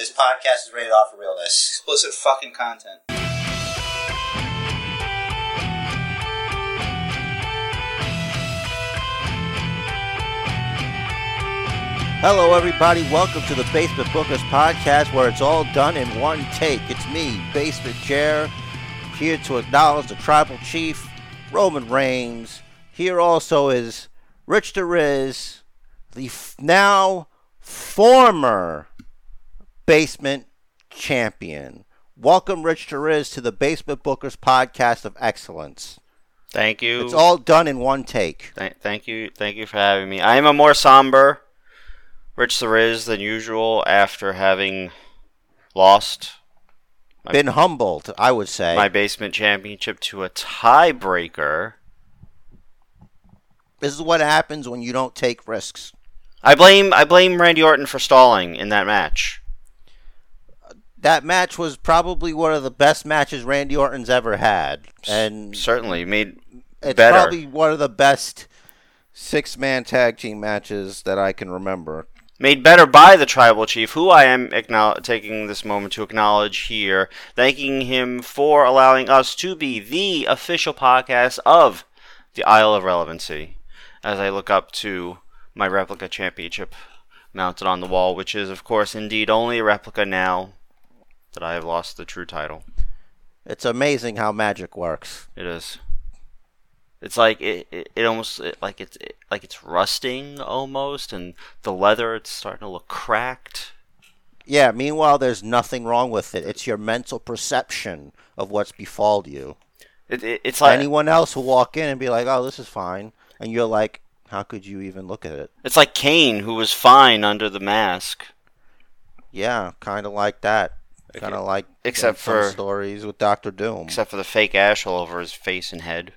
This podcast is rated off for realness. Explicit fucking content. Hello, everybody. Welcome to the Basement Bookers podcast, where it's all done in one take. It's me, Basement Chair, here to acknowledge the tribal chief, Roman Reigns. Here also is Rich the Riz, the f- now former basement champion. Welcome, Rich Riz, to the Basement Bookers podcast of excellence. Thank you. It's all done in one take. Th- thank you. Thank you for having me. I am a more somber Rich the Riz than usual after having lost My- Been humbled, I would say. my basement championship to a tiebreaker. This is what happens when you don't take risks. I blame I blame Randy Orton for stalling in that match. That match was probably one of the best matches Randy Orton's ever had, and Certainly made it's better. probably one of the best six-man tag team matches that I can remember. made better by the tribal chief, who I am taking this moment to acknowledge here, thanking him for allowing us to be the official podcast of the Isle of Relevancy. As I look up to my replica championship mounted on the wall, which is, of course, indeed only a replica now that I have lost the true title. It's amazing how magic works. It is. It's like it, it, it almost it, like it's it, like it's rusting almost, and the leather it's starting to look cracked. Yeah. Meanwhile, there's nothing wrong with it. It's your mental perception of what's befalled you. It, it, it's like Anyone else will walk in and be like, "Oh, this is fine," and you're like, "How could you even look at it?" It's like Kane, who was fine under the mask. Yeah, kind of like that. Okay. Kind of like Except for- stories with Doctor Doom. Except for the fake ash all over his face and head.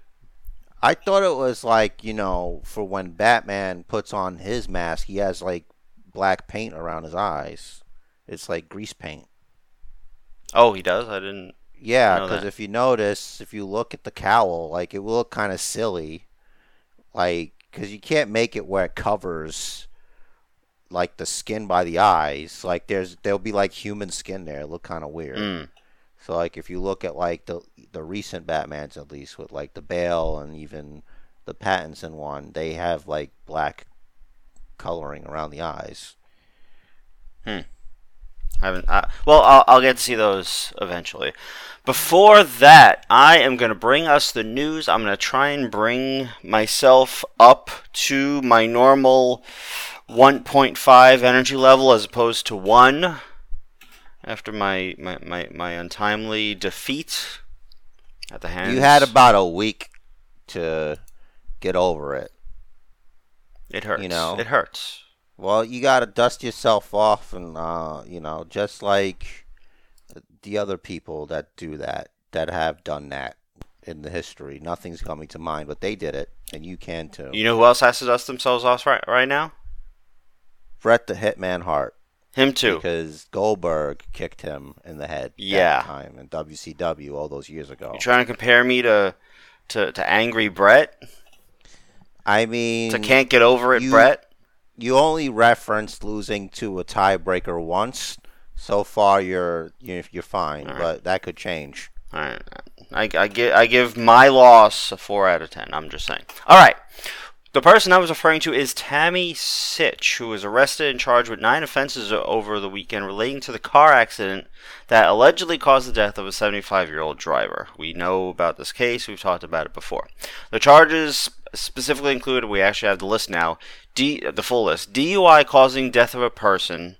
I thought it was like, you know, for when Batman puts on his mask, he has like black paint around his eyes. It's like grease paint. Oh, he does? I didn't. Yeah, because if you notice, if you look at the cowl, like it will look kind of silly. Like, because you can't make it where it covers like the skin by the eyes. Like, there's there'll be like human skin there. It look kind of weird. Mm. So like if you look at like the the recent Batmans at least with like the Bale and even the Pattinson one, they have like black coloring around the eyes. Hmm. I haven't. I, well, I'll, I'll get to see those eventually. Before that, I am going to bring us the news. I'm going to try and bring myself up to my normal 1.5 energy level as opposed to 1 after my, my, my, my untimely defeat at the hands. You had about a week to get over it. It hurts. you know. It hurts. Well, you got to dust yourself off and uh, you know, just like the other people that do that that have done that in the history. Nothing's coming to mind, but they did it and you can too. You know who else has to dust themselves off right, right now? Bret the Hitman Hart. Him too. because Goldberg kicked him in the head. Yeah. that time in WCW all those years ago. You trying to compare me to to, to angry Bret? I mean, To can't get over it, you- Bret? you only referenced losing to a tiebreaker once. So far, you're you're, you're fine, right. but that could change. All right. I, I, give, I give my loss a 4 out of 10. I'm just saying. All right. The person I was referring to is Tammy Sytch, who was arrested and charged with nine offenses over the weekend relating to the car accident that allegedly caused the death of a 75 year old driver. We know about this case, we've talked about it before. The charges specifically included, we actually have the list now, D, the full list DUI causing death of a person,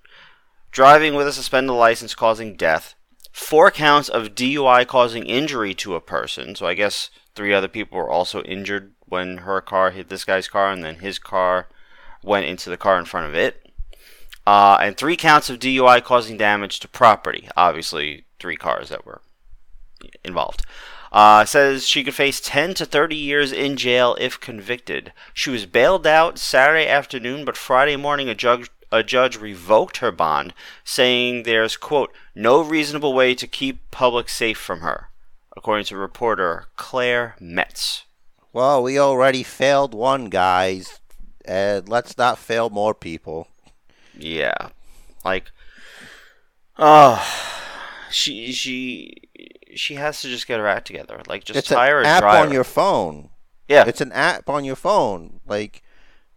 driving with a suspended license causing death, four counts of DUI causing injury to a person. So I guess three other people were also injured when her car hit this guy's car, and then his car went into the car in front of it. Uh, and three counts of DUI causing damage to property. Obviously, three cars that were involved. Uh, says she could face 10 to 30 years in jail if convicted. She was bailed out Saturday afternoon, but Friday morning a judge a judge revoked her bond, saying there's quote no reasonable way to keep public safe from her, according to reporter Claire Metz. Well, we already failed one, guys, and let's not fail more people. Yeah, like Oh, she she she has to just get her act together. Like just it's hire an a app driver. on your phone. yeah, It's an app on your phone. Like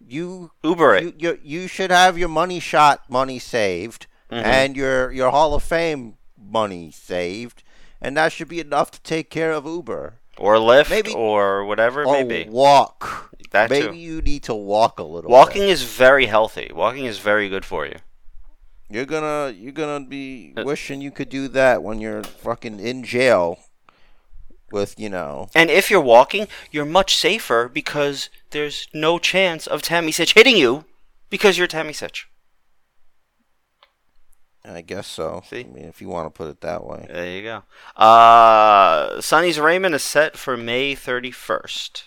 you Uber it. you, you you should have your money shot money saved Mhm. and your your Hall of Fame money saved, and that should be enough to take care of Uber. Or Lyft maybe- or whatever it or may be. walk. That Maybe too. you need to walk a little. Walking bit. is very healthy. Walking is very good for you. You're gonna you're gonna be Uh, wishing you could do that when you're fucking in jail. With you know, And if you're walking, you're much safer because there's no chance of Tammy Sytch hitting you because you're Tammy Sytch. I guess so. See? I mean, if you want to put it that way. There you go. Uh, Sunny's arraignment is set for May 31st.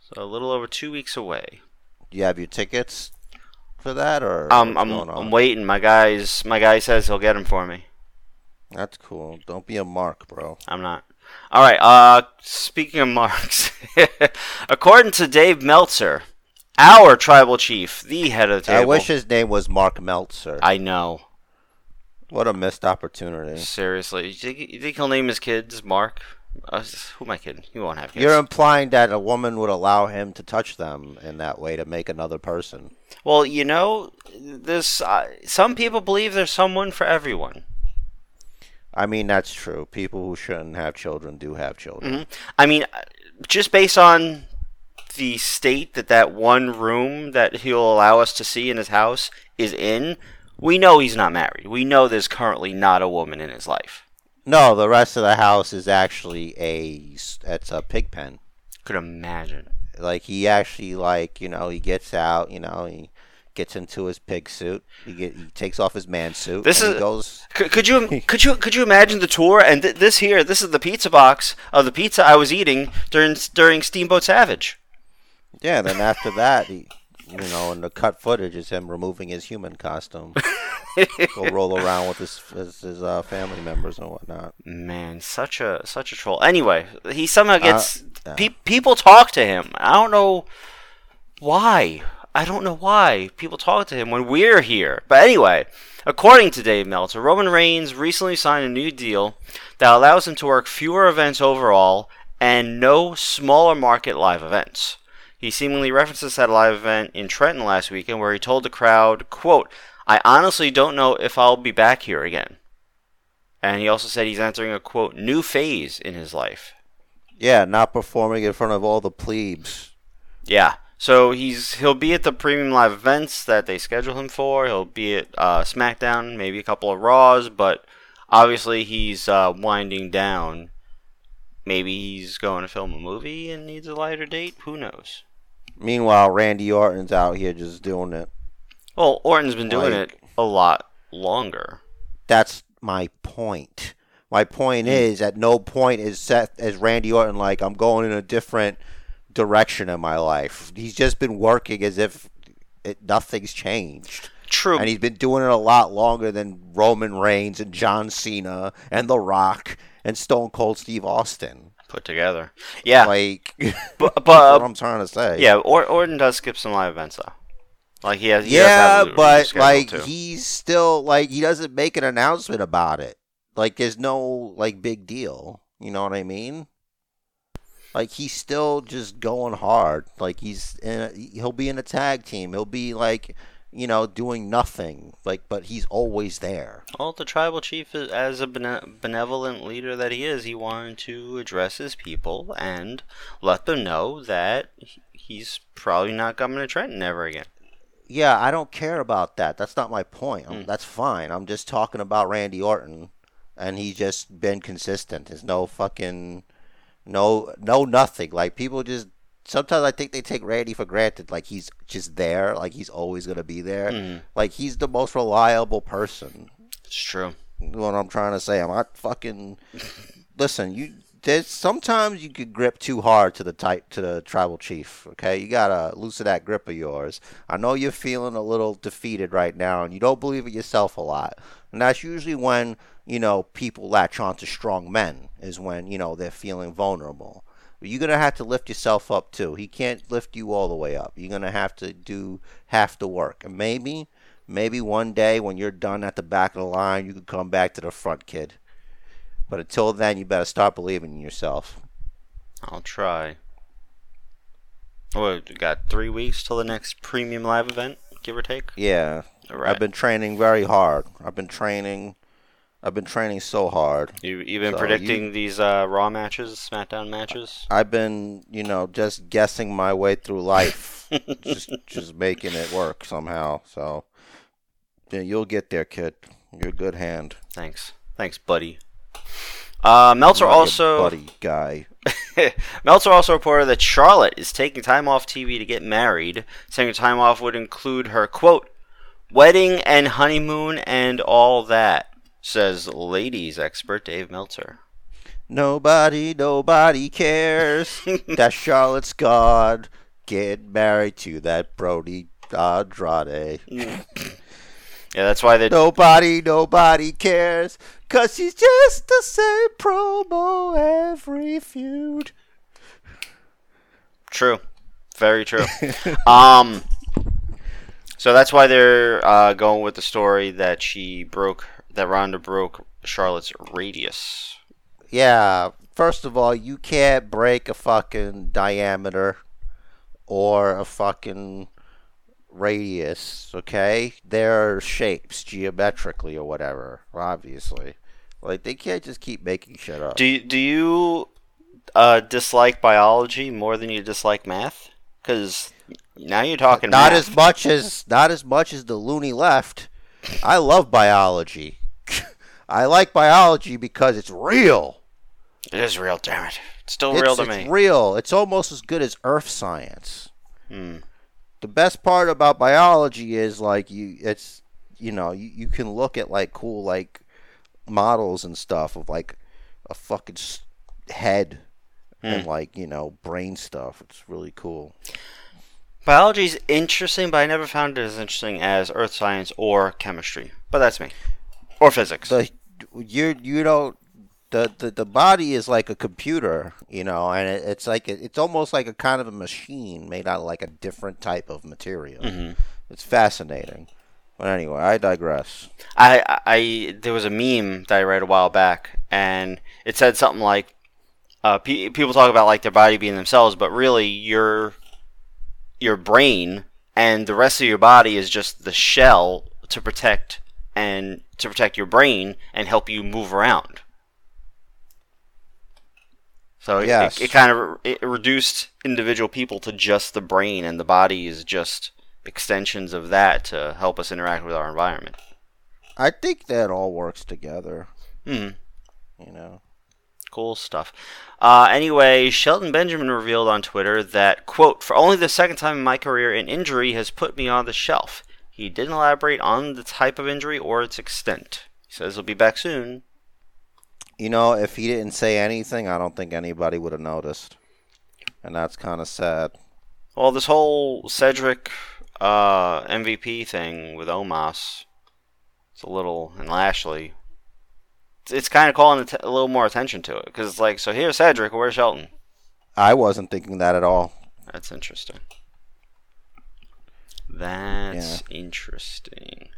So a little over two weeks away. Do you have your tickets for that, or Um, I'm, I'm waiting. My guys, my guy says he'll get them for me. That's cool. Don't be a mark, bro. I'm not. All right. Uh, speaking of marks, according to Dave Meltzer, our tribal chief, the head of the table. I wish his name was Mark Meltzer. I know. What a missed opportunity. Seriously, you think, you think he'll name his kids Mark? Uh, who am I kidding? He won't have kids. You're implying that a woman would allow him to touch them in that way to make another person. Well, you know, this. Uh, some people believe there's someone for everyone. I mean, that's true. People who shouldn't have children do have children. Mhm. I mean, uh, just based on the state that that one room that he'll allow us to see in his house is in, we know he's not married. We know there's currently not a woman in his life. No, the rest of the house is actually a it's a pig pen. Could imagine. Like he actually like you know he gets out you know he gets into his pig suit. He get he takes off his man suit. This and is- goes. Could, could you could you could you imagine the tour? And th- this here, this is the pizza box of the pizza I was eating during during Steamboat Savage. Yeah, then after that, he, you know, and the cut footage is him removing his human costume. Go roll around with his his, his uh, family members and whatnot. Man, such a such a troll. Anyway, he somehow gets yeah. pe- people talk to him. I don't know why. I don't know why people talk to him when we're here. But anyway, according to Dave Meltzer, Roman Reigns recently signed a new deal that allows him to work fewer events overall and no smaller market live events. He seemingly references that live event in Trenton last weekend where he told the crowd, quote, I honestly don't know if I'll be back here again. And he also said he's entering a quote new phase in his life. Yeah, not performing in front of all the plebes. Yeah. So he's he'll be at the premium live events that they schedule him for. He'll be at uh, SmackDown, maybe a couple of Raws, but obviously he's uh, winding down. Maybe he's going to film a movie and needs a lighter date. Who knows? Meanwhile, Randy Orton's out here just doing it. Well, Orton's been doing Like- it a lot longer. That's my point. My point hmm. is, at no point is Seth as Randy Orton like I'm going in a different direction in my life. He's just been working as if it, nothing's changed. True. And he's been doing it a lot longer than Roman Reigns and John Cena and The Rock and Stone Cold Steve Austin. Put together. Yeah. Like, but that's but what I'm trying to say. yeah, or- Orton does skip some live events though. Like he has. He yeah, a but like too. he's still like he doesn't make an announcement about it. Like there's no like big deal. You know what I mean? Like he's still just going hard. Like he's in a, he'll be in a tag team. He'll be like you know doing nothing. Like but he's always there. Well, the tribal chief, is, as a benevolent leader that he is, he wanted to address his people and let them know that he's probably not coming to Trenton ever again. Yeah, I don't care about that. That's not my point. Mm. That's fine. I'm just talking about Randy Orton, and he's just been consistent. There's no fucking, no, no nothing. Like people just sometimes I think they take Randy for granted. Like he's just there. Like he's always gonna be there. Mhm. Like he's the most reliable person. It's true. What I'm trying to say. I'm not fucking. Listen, you. There's sometimes you could grip too hard to the type to the tribal chief. Okay, you gotta loosen that grip of yours. I know you're feeling a little defeated right now, and you don't believe in yourself a lot. And that's usually when you know people latch on to strong men. Is when you know they're feeling vulnerable. You're gonna have to lift yourself up too. He can't lift you all the way up. You're gonna have to do half the work, and maybe Maybe one day when you're done at the back of the line, you can come back to the front, kid. But until then, you better start believing in yourself. I'll try. What, we got three weeks till the next premium live event, give or take? Yeah. Right. I've been training very hard. I've been training. I've been training so hard. You, you've been So predicting these uh, Raw matches, SmackDown matches? I've been, you know, just guessing my way through life, just just making it work somehow. So, yeah, you'll get there, kid. You're a good hand. Thanks. Thanks, buddy. Uh, Meltzer also buddy guy. Meltzer also reported that Charlotte is taking time off TV to get married, saying her time off would include her quote wedding and honeymoon and all that. Says ladies expert Dave Meltzer. Nobody, nobody cares that Charlotte's God get married to that Brody Andrade. Yeah, that's why they. Nobody, nobody cares, cause he's just the same promo every feud. True, very true. um, so that's why they're uh, going with the story that she broke, that Ronda broke Charlotte's radius. Yeah, first of all, you can't break a fucking diameter or a fucking radius, okay? They're shapes geometrically or whatever, obviously. Like they can't just keep making shit up. Do you, do you uh, dislike biology more than you dislike math? Because now you're talking not math. as much as not as much as the loony left. I love biology. I like biology because it's real. It is real, damn it. It's still It's, real to it's me. It's real. It's almost as good as earth science. Hmm. The best part about biology is like you it's you know, you, you can look at like cool like models and stuff of like a fucking head and Hmm. like, you know, brain stuff. It's really cool. Biology is interesting, but I never found it as interesting as earth science or chemistry. But that's me. Or physics. the you you don't the, the the body is like a computer, you know, and it, it's like it's almost like a kind of a machine made out of like a different type of material. Mhm. It's fascinating. But anyway, I digress. I, I, I there was a meme that I read a while back, and it said something like, uh, pe- people talk about like their body being themselves, but really your your brain and the rest of your body is just the shell to protect and to protect your brain and help you move around. So it, Yes. it, it kind of it reduced individual people to just the brain, and the body is just extensions of that to help us interact with our environment. I think that all works together, Hmm. you know. Cool stuff. Uh, anyway, Shelton Benjamin revealed on Twitter that, quote, for only the second time in my career, an injury has put me on the shelf. He didn't elaborate on the type of injury or its extent. He says he'll be back soon. You know, if he didn't say anything, I don't think anybody would have noticed. And that's kind of sad. Well, this whole Cedric uh, MVP thing with Omos, it's a little, and Lashley, it's, it's kind of calling att- a little more attention to it. Because it's like, so here's Cedric, where's Shelton? I wasn't thinking that at all. That's interesting. That's interesting.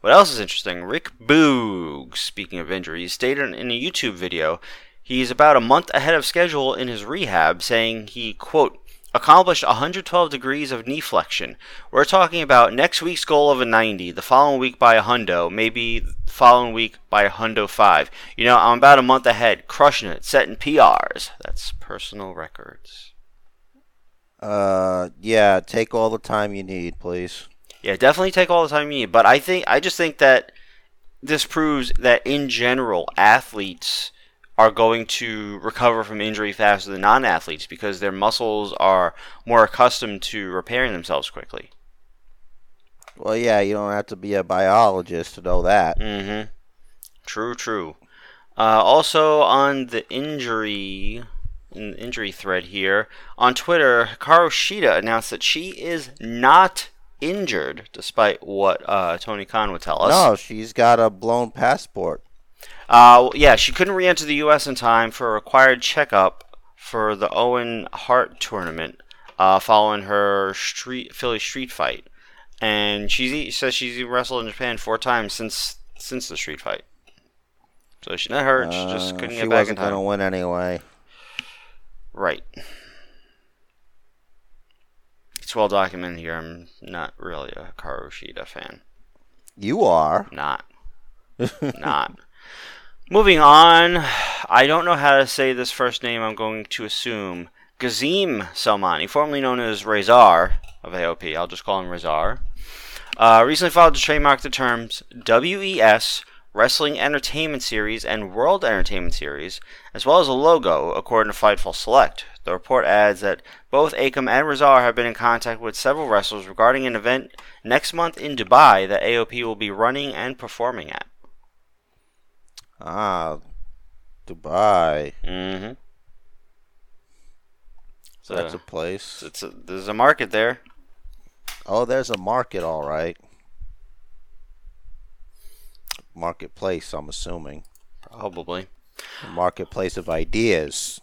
What else is interesting? Rick Boogs, speaking of injuries, stated in a YouTube video he's about a month ahead of schedule in his rehab, saying he, quote, accomplished 112 degrees of knee flexion. We're talking about next week's goal of a 90, the following week by a hundo, maybe the following week by a hundo 5. You know, I'm about a month ahead, crushing it, setting PRs. That's personal records. Uh, yeah, take all the time you need, please. Yeah, definitely take all the time you need. But I think I just think that this proves that in general, athletes are going to recover from injury faster than non-athletes because their muscles are more accustomed to repairing themselves quickly. Well, yeah, you don't have to be a biologist to know that. Mm-hmm. True, true. Uh, also on the injury injury thread here on Twitter, Hikaru Shida announced that she is not injured, despite what uh, Tony Khan would tell us. No, she's got a blown passport. Uh, yeah, she couldn't re-enter the U.S. in time for a required checkup for the Owen Hart tournament uh, following her street Philly street fight. and she says she's wrestled in Japan four times since since the street fight. So she's not hurt. She just Uh, couldn't get back in time. She wasn't going to win anyway. Right. It's well documented here. I'm not really a Karu Shida fan. You are. Not. not. Moving on, I don't know how to say this first name. I'm going to assume Gazim Selmani, formerly known as Rezar of AOP. I'll just call him Rezar. Uh, recently filed to trademark the terms WES Wrestling Entertainment Series and World Entertainment Series, as well as a logo, according to Fightful Select. The report adds that both Akam and Rezar have been in contact with several wrestlers regarding an event next month in Dubai that AOP will be running and performing at. Ah, Dubai. Mm-hmm. So That's a place. it's a, there's a market there. Oh, there's a market, all right. Marketplace, I'm assuming. Probably. A marketplace of ideas.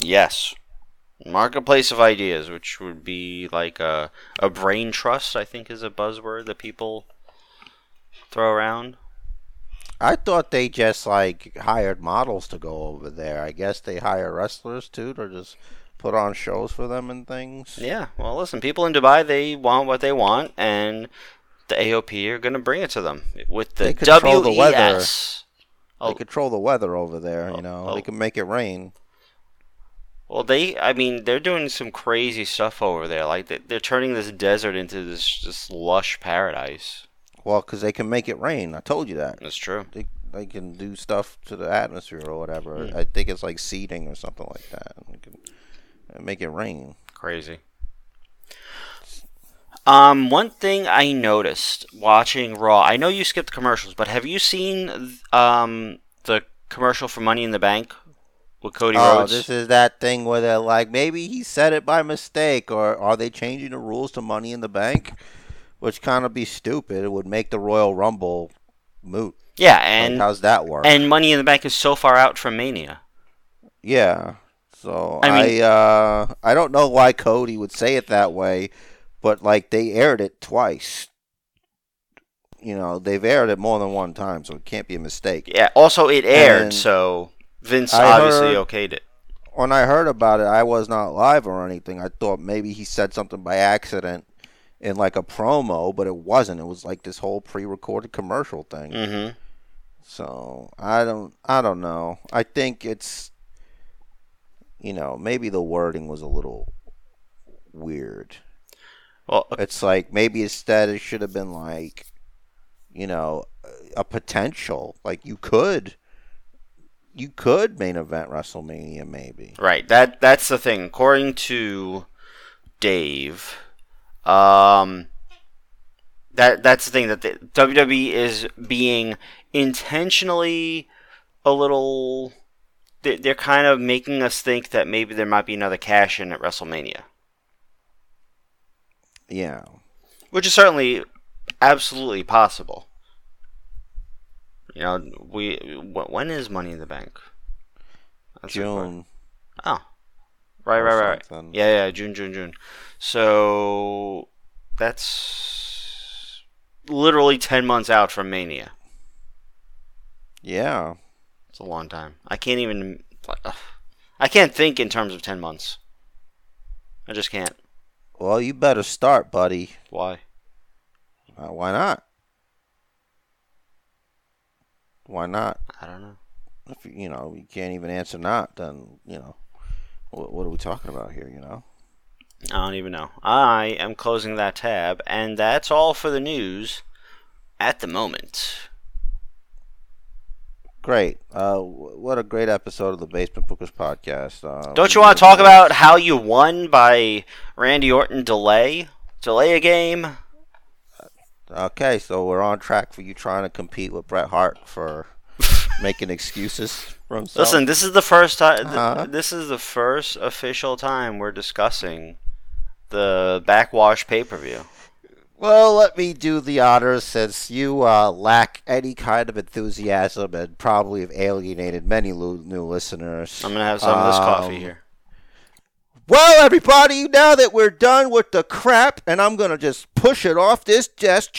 Yes. Marketplace of ideas, which would be like a, a brain trust, I think is a buzzword that people throw around. I thought they just like hired models to go over there. I guess they hire wrestlers too to just put on shows for them and things. Yeah, well, listen, people in Dubai, they want what they want, and the AOP are going to bring it to them with the They control the weather. WES. They Oh. control the weather over there, Oh, you know. oh. They can make it rain. Well, they, I mean, they're doing some crazy stuff over there. Like, they- they're turning this desert into this, this lush paradise. Well, because they can make it rain. I told you that. That's true. They, they can do stuff to the atmosphere or whatever. Hmm. I think it's like seeding or something like that. They can uh, make it rain. Crazy. Um, one thing I noticed watching Raw, I know you skipped the commercials, but have you seen um the commercial for Money in the Bank with Cody Oh, Rhodes? this is that thing where they're like, maybe he said it by mistake, or are they changing the rules to Money in the Bank? Which kind of be stupid. It would make the Royal Rumble moot. yeah, Like, and how's that work? and Money in the Bank is so far out from Mania. yeah. So I I, uh, I don't know why Cody would say it that way, but like they aired it twice. You know, they've aired it more than one time, so it can't be a mistake. Yeah. Also, it aired, And so Vince I obviously heard- okayed it. when I heard about it, I was not live or anything. I thought maybe he said something by accident in like a promo, but it wasn't. It was like this whole pre-recorded commercial thing. Mm-hmm. So I don't, I don't know. I think it's, you know, maybe the wording was a little weird. Well, It's like maybe instead it should have been like, you know, a potential. Like you could, you could main event WrestleMania maybe. Right. That that's the thing. According to Dave, um, that that's the thing that the WWE is being intentionally a little. They're kind of making us think that maybe there might be another cash in at WrestleMania, Yeah. which is certainly absolutely possible. You know, we when is Money in the Bank? That's a good question. June. Oh, right, right, right. something. Yeah, yeah, June, June, June. So that's literally ten months out from Mania. Yeah. It's a long time. I can't even. ugh. I can't think in terms of ten months. I just can't. Well, you better start, buddy. Why? Uh, why not? Why not? I don't know. If you know you can't even answer not, then you know what, what are we talking about here? You know. I don't even know. I am closing that tab, and that's all for the news at the moment. Great. Uh, what a great episode of the Basement Bookers podcast. Uh, Don't you want to talk about how you won by Randy Orton delay? Delay a game? Okay, so we're on track for you trying to compete with Bret Hart for making excuses for himself. Listen, this is the first time. Uh-huh. this is the first official time we're discussing the backwash pay per view. Well, let me do the honors since you uh, lack any kind of enthusiasm and probably have alienated many lo- new listeners. I'm gonna have some of this coffee Um, here. Well, everybody, now that we're done with the crap, and I'm going to just push it off this desk.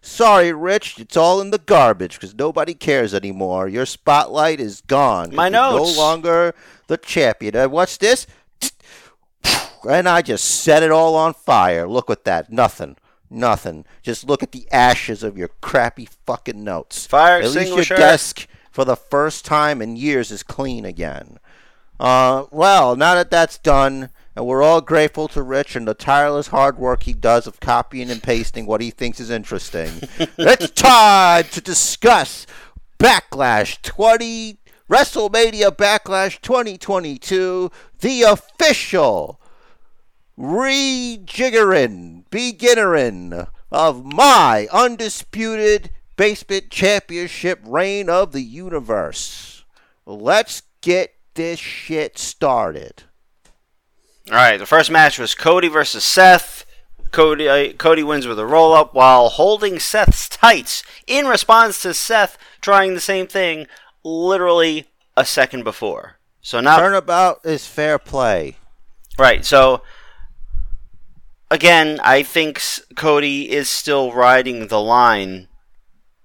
Sorry, Rich, it's all in the garbage because nobody cares anymore. Your spotlight is gone. My notes. No longer the champion. And what's this? And I just set it all on fire. Look at that. Nothing. Nothing. Just look at the ashes of your crappy fucking notes. Fire At least your desk, for the first time in years, is clean again. Uh, well, now that that's done, and we're all grateful to Rich and the tireless hard work he does of copying and pasting what he thinks is interesting, it's time to discuss Backlash 20, WrestleMania Backlash 2022, the official rejiggering, beginnerin of my undisputed basement championship reign of the universe. Let's get this shit started. All right, the first match was Cody versus Seth. Cody uh, Cody wins with a roll up while holding Seth's tights in response to Seth trying the same thing literally a second before. So now Turnabout is fair play. Right. So again, I think Cody is still riding the line.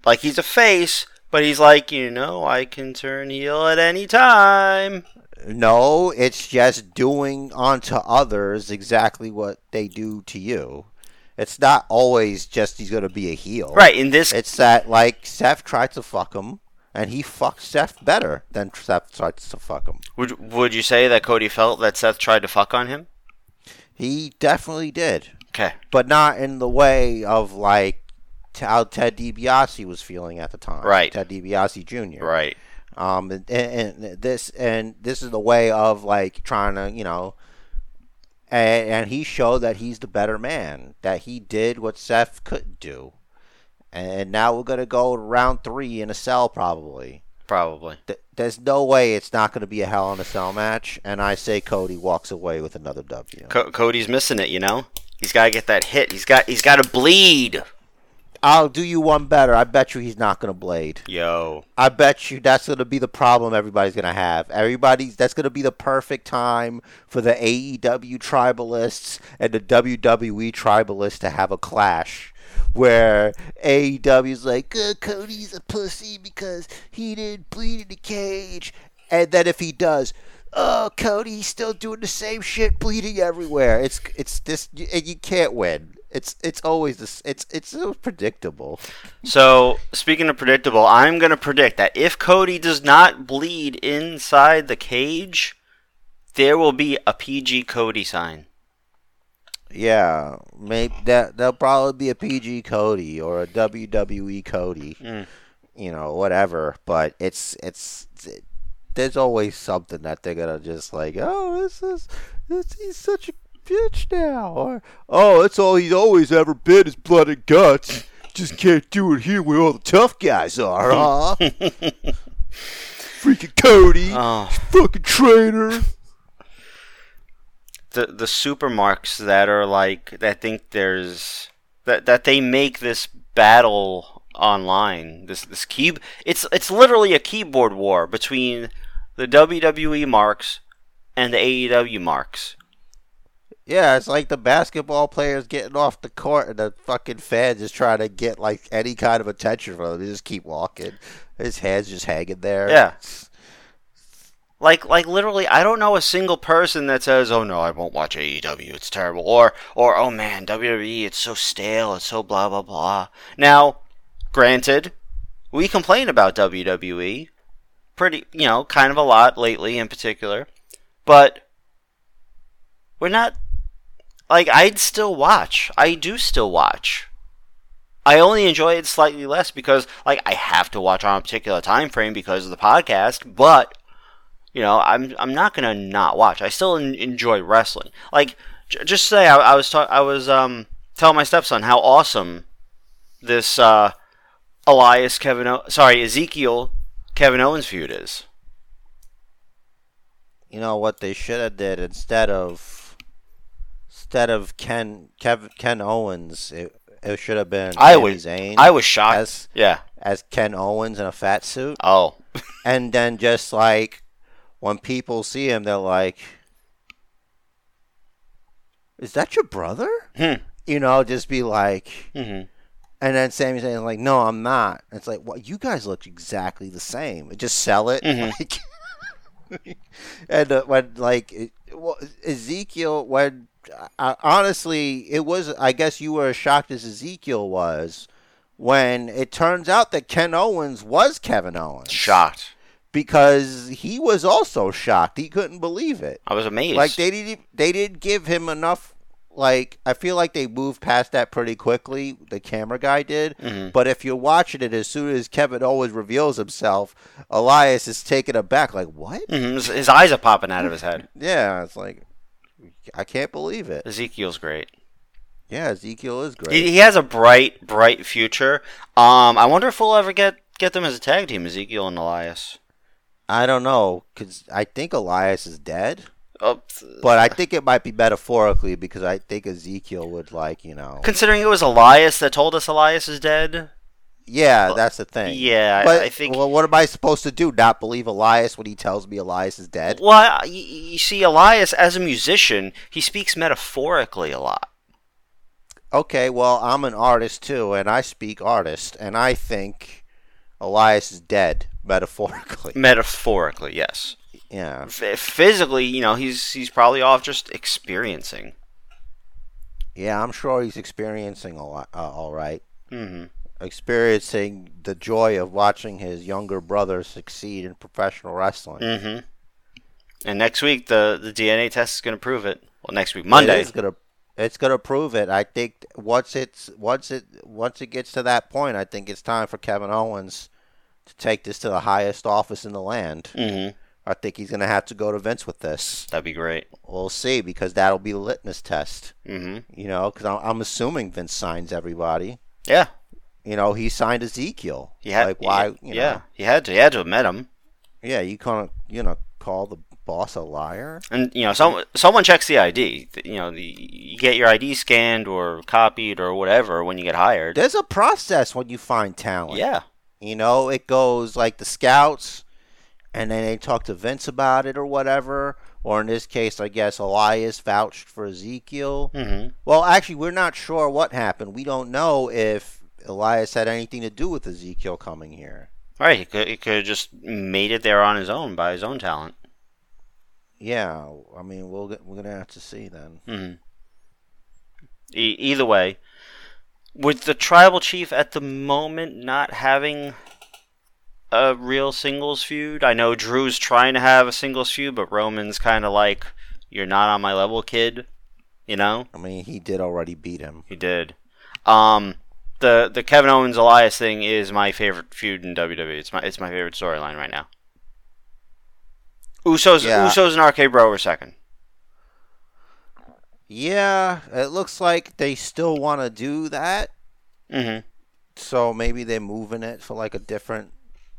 Like he's a face, but he's like, you know, I can turn heel at any time. No, it's just doing unto others exactly what they do to you. It's not always just he's going to be a heel. Right. In this It's that, like, Seth tried to fuck him, and he fucked Seth better than Seth tried to fuck him. would would you say that Cody felt that Seth tried to fuck on him? He definitely did. Okay. But not in the way of, like, how Ted DiBiase was feeling at the time. Right. Ted DiBiase Jr. Right. Um, and, and this and this is the way of like trying to you know, and, and he showed that he's the better man. That he did what Seth couldn't do, and now we're gonna go round three in a cell probably. Probably. Th- There's no way it's not gonna be a Hell in a Cell match, and I say Cody walks away with another W. Co- Cody's missing it, you know. He's got to get that hit. He's got he's got to bleed. I'll do you one better. I bet you he's not gonna blade. Yo. I bet you that's going to be the problem everybody's going to have. Everybody's that's going to be the perfect time for the AEW tribalists and the WWE tribalists to have a clash where AEW's like, uh, Cody's a pussy because he didn't bleed in the cage. And then if he does, oh, Cody's still doing the same shit, bleeding everywhere. It's it's this, and you can't win. It's it's always this. It's it's so predictable. So, speaking of predictable, I'm to predict that if Cody does not bleed inside the cage, there will be a PG Cody sign. Yeah, maybe that there'll probably be a PG Cody or a WWE Cody, Mm. you know, whatever. But it's it's it, there's always something that they're gonna just like, oh, this is this, he's such a bitch now, or oh, that's all he's always ever been is blood and guts. Just can't do it here where all the tough guys are, huh? Freaking Cody, Oh. fucking traitor. The the supermarks that are like that think there's that that they make this battle online. This this key it's it's literally a keyboard war between the WWE marks and the AEW marks. Yeah, it's like the basketball players getting off the court and the fucking fans just trying to get like any kind of attention from them. They just keep walking. His hands just hanging there. Yeah. Like like literally I don't know a single person that says, "Oh no, I won't watch AEW. It's terrible." Or or "Oh man, WWE, it's so stale. It's so blah blah blah." Now, granted, we complain about WWE pretty, you know, kind of a lot lately in particular. But we're not like I'd still watch. I do still watch. I only enjoy it slightly less because like I have to watch on a particular time frame because of the podcast, but you know, I'm I'm not gonna not watch. I still en- enjoy wrestling. Like, j- just say I, I was ta- I was um telling my stepson how awesome this uh, Elias Kevin o- sorry Ezekiel Kevin Owens feud is. You know what they should have did instead of instead of Ken Kev, Ken Owens, it, it should have been I was Zayn I was shocked. as yeah. as Ken Owens in a fat suit, Oh. and then just like when people see him, they're like, is that your brother? Hmm. You know, just be like, Mm-hmm. and then Sammy's saying like, no, I'm not. It's like, well, you guys look exactly the same. Just sell it. Mhm. Like, and uh, when like it, well, Ezekiel, when uh, honestly, it was. I guess you were as shocked as Ezekiel was when it turns out that Ken Owens was Kevin Owens. Shocked. Because he was also shocked. He couldn't believe it. I was amazed. Like they didn't they didn't give him enough like I feel like they moved past that pretty quickly. The camera guy did. Mhm. But if you're watching it as soon as Kevin Owens reveals himself, Elias is taken aback like, "What?" Mhm, His, his eyes are popping out of his head. Yeah, it's like I can't believe it. Ezekiel's great. Yeah, Ezekiel is great. He, he has a bright, bright future. Um, I wonder if we'll ever get get them as a tag team, Ezekiel and Elias. I don't know cuz I think Elias is dead, Oh, but I think it might be metaphorically because I think Ezekiel would like, you know. considering it was Elias that told us Elias is dead. Yeah, that's the thing. Yeah, I- but I think- Well, what am I supposed to do? Not believe Elias when he tells me Elias is dead? Well, you, you see, Elias as a musician, he speaks metaphorically a lot. Okay, well, I'm an artist too, and I speak artist, and I think Elias is dead metaphorically. Metaphorically, yes. Yeah. F- physically, you know, he's he's probably off just experiencing. Yeah, I'm sure he's experiencing a lot. Uh, all right, hmm experiencing the joy of watching his younger brother succeed in professional wrestling. hmm And next week, the the DNA test is going to prove it. Well, next week, Monday. It is gonna. It's gonna prove it. I think once it's once it once it gets to that point, I think it's time for Kevin Owens to take this to the highest office in the land. hmm I think he's gonna have to go to Vince with this. That'd be great. We'll see because that'll be the litmus test. hmm You know, because I'm, I'm assuming Vince signs everybody. Yeah, You know, he signed Ezekiel. he had. like why? He, you yeah, know, he had to. He had to have met him. yeah. You can't you know call the boss a liar. And you know, some someone checks the ID. You know, the, you get your ID scanned or copied or whatever when you get hired. There's a process when you find talent. Yeah. You know, it goes like the scouts, and then they talk to Vince about it or whatever. Or in this case, I guess Elias vouched for Ezekiel. hmm Well, actually, we're not sure what happened. We don't know if Elias had anything to do with Ezekiel coming here. Right. He could. He could have just made it there on his own by his own talent. Yeah, I mean, we'll get, we're gonna have to see then. hmm E- either way, with the tribal chief at the moment not having a real singles feud, I know Drew's trying to have a singles feud, but Roman's kind of like, "You're not on my level, kid." You know. I mean, he did already beat him. He did. Um, the the Kevin Owens Elias thing is my favorite feud in WWE. It's my it's my favorite storyline right now. Usos Yeah. Usos and RK Bro are second. Yeah, it looks like they still want to do that. hmm So maybe they're moving it for like a different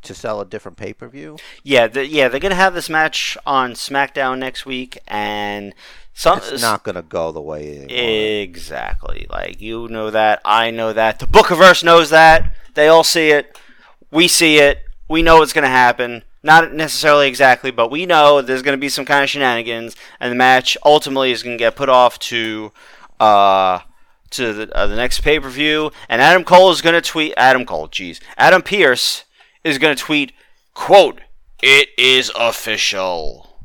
to sell a different pay per view. Yeah, the, yeah, they're gonna have this match on SmackDown next week, and some It's not gonna go the way exactly like you know that I know that the Bookiverse knows that they all see it, we see it, we know what's gonna happen. Not necessarily exactly, but we know there's gonna be some kind of shenanigans, and the match ultimately is gonna get put off to uh to the, uh, the next pay per view, and Adam Cole is gonna tweet Adam Cole, jeez, Adam Pearce is gonna tweet quote It is official.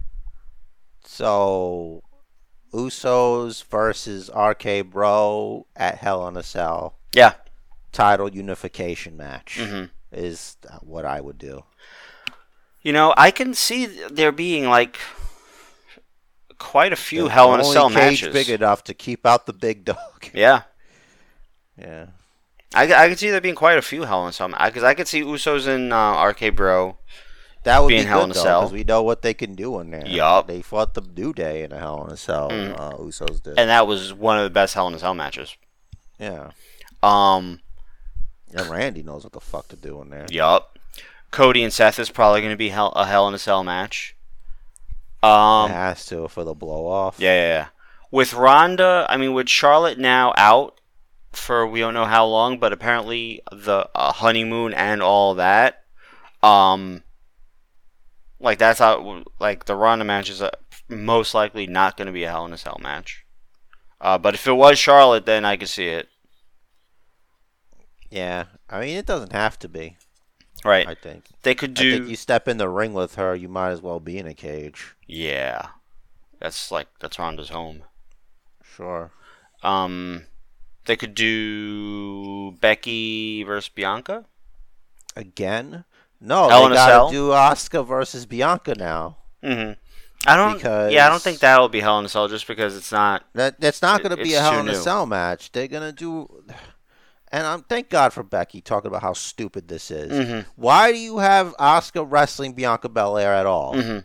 So, Usos versus RK Bro at Hell in a Cell Yeah. title unification match hmm is what I would do. You know, I can see there being like quite a few There's Hell in a Cell cage matches. big enough to keep out the big dog. yeah, yeah. I, I can see there being quite a few Hell in a Cell because I could see Usos and uh, RK Bro. That would Being be Hell good in a though, Cell. because we know what they can do in there. Yup. They fought the New Day in a Hell in a Cell. Mm. Uh, Usos did. and that was one of the best Hell in a Cell matches. yeah. Um, And Randy knows what the fuck to do in there. yup. Cody and Seth is probably going to be hell, a Hell in a Cell match. It Um, has to for the blow off. yeah, yeah, yeah. With Ronda, I mean, with Charlotte now out for we don't know how long, but apparently the uh, honeymoon and all that, um, like that's how like the Ronda match is uh, most likely not going to be a Hell in a Cell match. Uh, but if it was Charlotte, then I could see it. Yeah, I mean it doesn't have to be. Right. I think. they could I do. think you step in the ring with her, you might as well be in a cage. Yeah. That's like that's Ronda's home. Sure. Um, they could do Becky versus Bianca. Again? No, Hell in they gotta Cell? do Asuka versus Bianca now. Mm-hmm. I don't. Because- Yeah, I don't think that'll be Hell in a Cell just because it's not. That that's not going It- to be a Hell in a new. Cell match. They're going to do, and I'm thank God for Becky talking about how stupid this is. Mhm. Why do you have Asuka wrestling Bianca Belair at all? Mhm.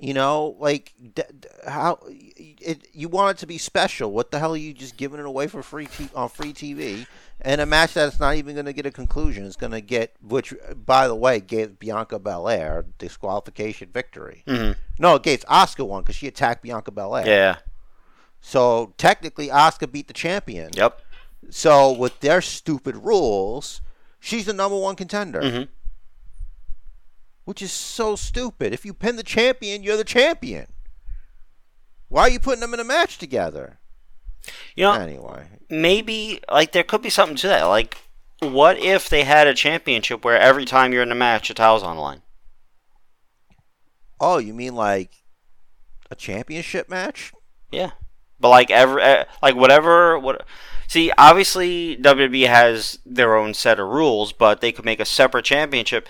You know, like d- d- how it, you want it to be special. What the hell are you just giving it away for free t- on free TV? And a match that's not even going to get a conclusion is going to get, which by the way, gave Bianca Belair disqualification victory. Mhm. No, it gave Asuka one because she attacked Bianca Belair. Yeah. So technically, Asuka beat the champion. Yep. So with their stupid rules, she's the number one contender, Mhm. which is so stupid. If you pin the champion, you're the champion. Why are you putting them in a match together? You know, Anyway, maybe like there could be something to that. Like, what if they had a championship where every time you're in a match, a towel's on the line? oh, you mean like a championship match? Yeah. But like every eh, like whatever what see obviously WWE has their own set of rules, but they could make a separate championship.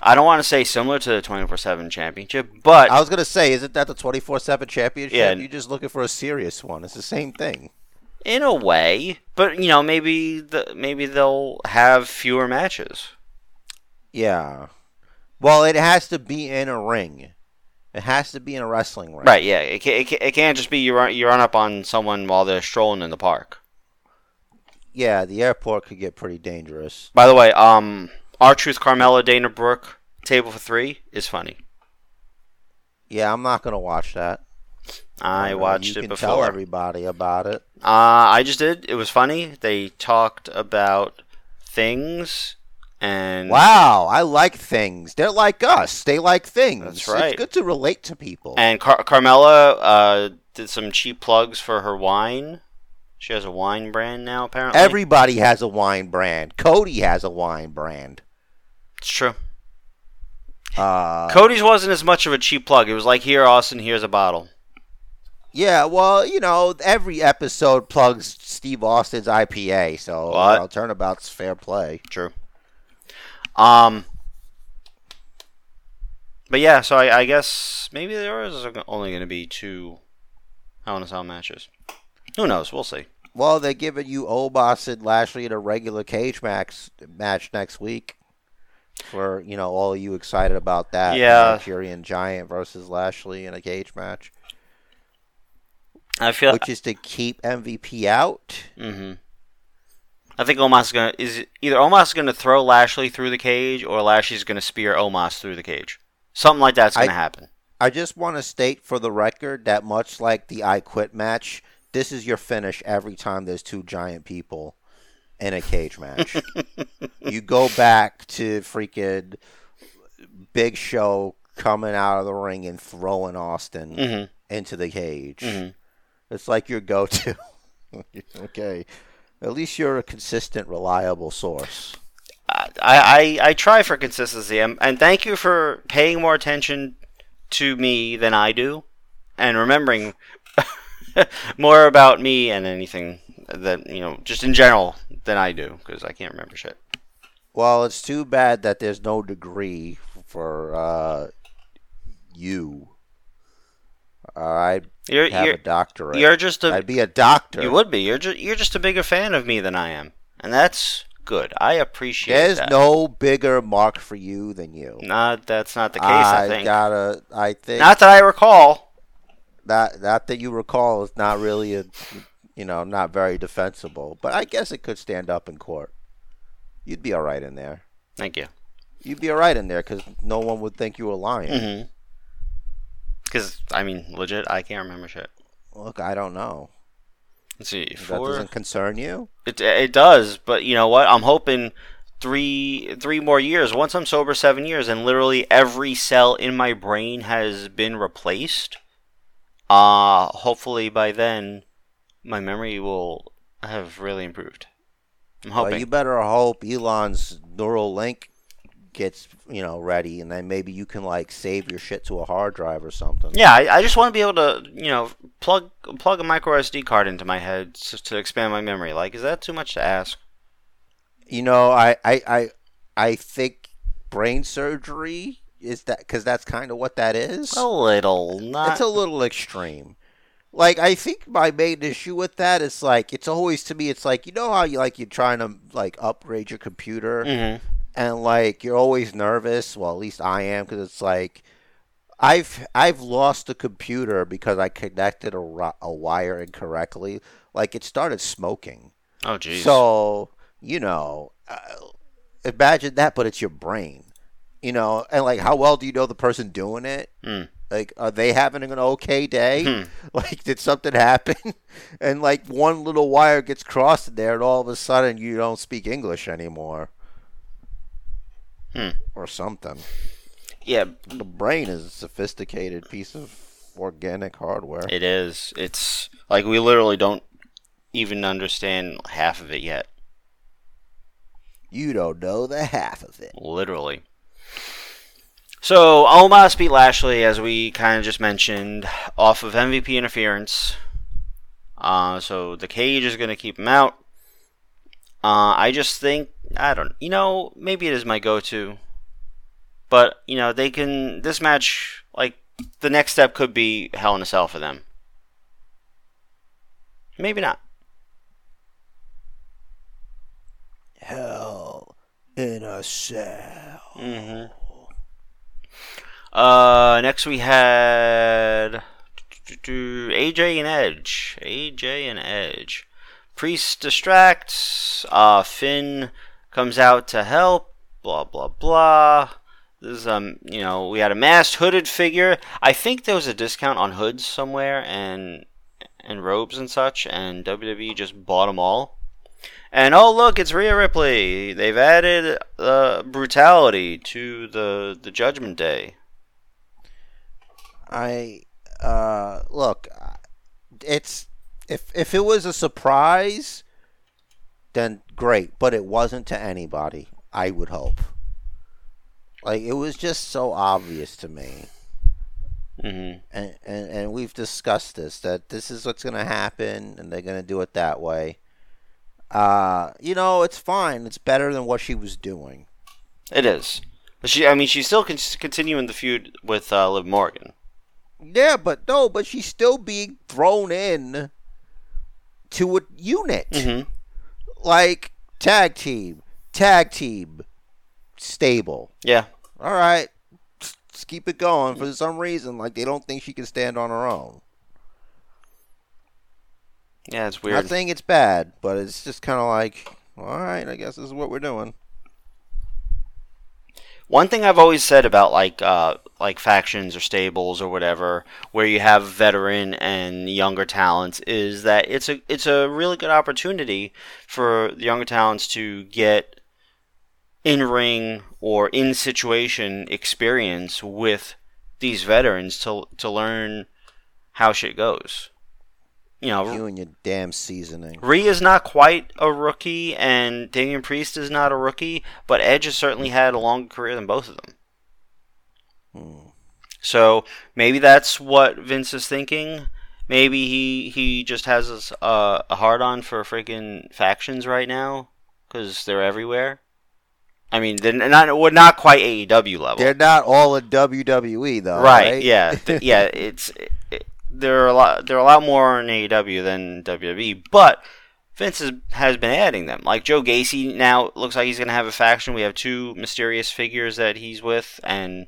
I don't want to say similar to the twenty four seven championship, but I was gonna say, isn't that the twenty four seven championship? Yeah. You're just looking for a serious one. It's the same thing. in a way, but you know maybe the maybe they'll have fewer matches. Yeah. Well, it has to be in a ring. It has to be in a wrestling ring. Right? Yeah. It can't, it can't, it can't just be you run you run up on someone while they're strolling in the park. Yeah, the airport could get pretty dangerous. By the way, um, R-Truth Carmella Dana Brooke table for three is funny. Yeah, I'm not gonna watch that. I watched it before. Tell everybody about it. Uh, I just did. It was funny. They talked about things and Wow, I like things. They're like us. They like things. That's right. It's good to relate to people. and Car- Carmella uh, did some cheap plugs for her wine. She has a wine brand now, apparently. Everybody has a wine brand. Cody has a wine brand. it's true. Uh, Cody's wasn't as much of a cheap plug. It was like, here, Austin, here's a bottle. yeah, well, you know, every episode plugs Steve Austin's IPA, so What? know, turnabout's fair play. True. Um. But yeah, so I, I guess maybe there is only going to be two Hell in a Cell matches. Who knows? We'll see. Well, they're giving you Omos and Lashley in a regular cage max match next week. For you know, all of you excited about that? Yeah. Nigerian Giant versus Lashley in a cage match, I feel. which is to keep MVP out. hmm I think Omos is gonna is either Omos is gonna throw Lashley through the cage or Lashley's gonna spear Omos through the cage. Something like that's gonna I- happen. I just want to state for the record that much like the I Quit match, this is your finish every time there's two giant people in a cage match. you go back to freaking Big Show coming out of the ring and throwing Austin hmm into the cage. Mhm. It's like your go to. okay. At least you're a consistent, reliable source. I, I I try for consistency, and, and thank you for paying more attention to me than I do, and remembering more about me and anything that you know, just in general, than I do, because I can't remember shit. Well, it's too bad that there's no degree for uh, you. Uh, I'd You're have you're, a doctorate. you're just a I'd be a doctor. you would be you're just you're just a bigger fan of me than I am, and that's good. I appreciate There's that. no bigger mark for you than you. Not that's not the case. I, I think gotta. I think not that I recall. That that that you recall is not really a, you know, not very defensible. But I guess it could stand up in court. You'd be all right in there. Thank you. You'd be all right in there because no one would think you were lying. Mm-hmm. Because I mean, legit, I can't remember shit. Look, I don't know. Let's see. That doesn't concern you. It it does, but you know what? I'm hoping three three more years. Once I'm sober, seven years, and literally every cell in my brain has been replaced. Uh hopefully by then, my memory will have really improved. I'm hoping. Well, you better hope Elon's Neuralink gets you know ready, and then maybe you can like save your shit to a hard drive or something. yeah, I, I just want to be able to, you know, plug plug a micro SD card into my head to, to expand my memory. Like, is that too much to ask? You know, I I I, I think brain surgery is that because that's kind of what that is. A little, not. it's a little extreme. Like I think my main issue with that is like it's always to me it's like you know how you like you're trying to like upgrade your computer Mhm. and like you're always nervous. Well, at least I am because it's like I've I've lost a computer because I connected a, a wire incorrectly. Like it started smoking. Oh, jeez. So you know, uh, imagine that, but it's your brain. You know, and like how well do you know the person doing it? Mm. Like, are they having an okay day? Hmm. Like, did something happen? And like one little wire gets crossed in there, and all of a sudden you don't speak English anymore, Hmm. or something. yeah, The brain is a sophisticated piece of organic hardware. it is. It's like we literally don't even understand half of it yet. You don't know the half of it. Literally. So, Omos beat Lashley, as we kind of just mentioned, off of MVP interference. Uh, so, the cage is going to keep him out. Uh, I just think, I don't, you know, maybe it is my go to. But, you know, they can, this match, like, the next step could be Hell in a Cell for them. Maybe not. Hell in a cell. hmm Uh, next we had AJ and Edge. AJ and Edge. Priest distracts. Uh, Finn comes out to help. Blah blah blah. This is um, you know, we had a masked hooded figure. I think there was a discount on hoods somewhere and and robes and such, and WWE just bought them all. And oh look, it's Rhea Ripley. They've added uh, brutality to the the Judgment Day. I uh look, it's if if it was a surprise, then great, but it wasn't to anybody. I would hope. Like it was just so obvious to me, hmm and and, and we've discussed this that this is what's gonna happen, and they're gonna do it that way. Uh, you know, it's fine. It's better than what she was doing. It is. But she, I mean, she's still con- continuing the feud with uh, Liv Morgan. Yeah, but no, but she's still being thrown in to a unit. hmm like tag team, tag team, stable. Yeah. All right, let's keep it going. For some reason, like they don't think she can stand on her own. Yeah, it's weird. Not saying it's bad, but it's just kind of like, all right, I guess this is what we're doing. One thing I've always said about like uh, like factions or stables or whatever, where you have veteran and younger talents, is that it's a it's a really good opportunity for the younger talents to get in ring or in situation experience with these veterans to to learn how shit goes. You know, You and your damn seasoning. Rhea is not quite a rookie, and Damian Priest is not a rookie, but Edge has certainly had a longer career than both of them. Hmm. So maybe that's what Vince is thinking. Maybe he he just has uh, a hard on for freaking factions right now because they're everywhere. I mean, they're not well, not quite AEW level, They're not all in WWE though, right? right? Yeah, th- yeah. It's it, they're a lot they're a lot more in AEW than WWE, but Vince has, has been adding them. Like Joe Gacy now looks like he's gonna have a faction. We have two mysterious figures that he's with, and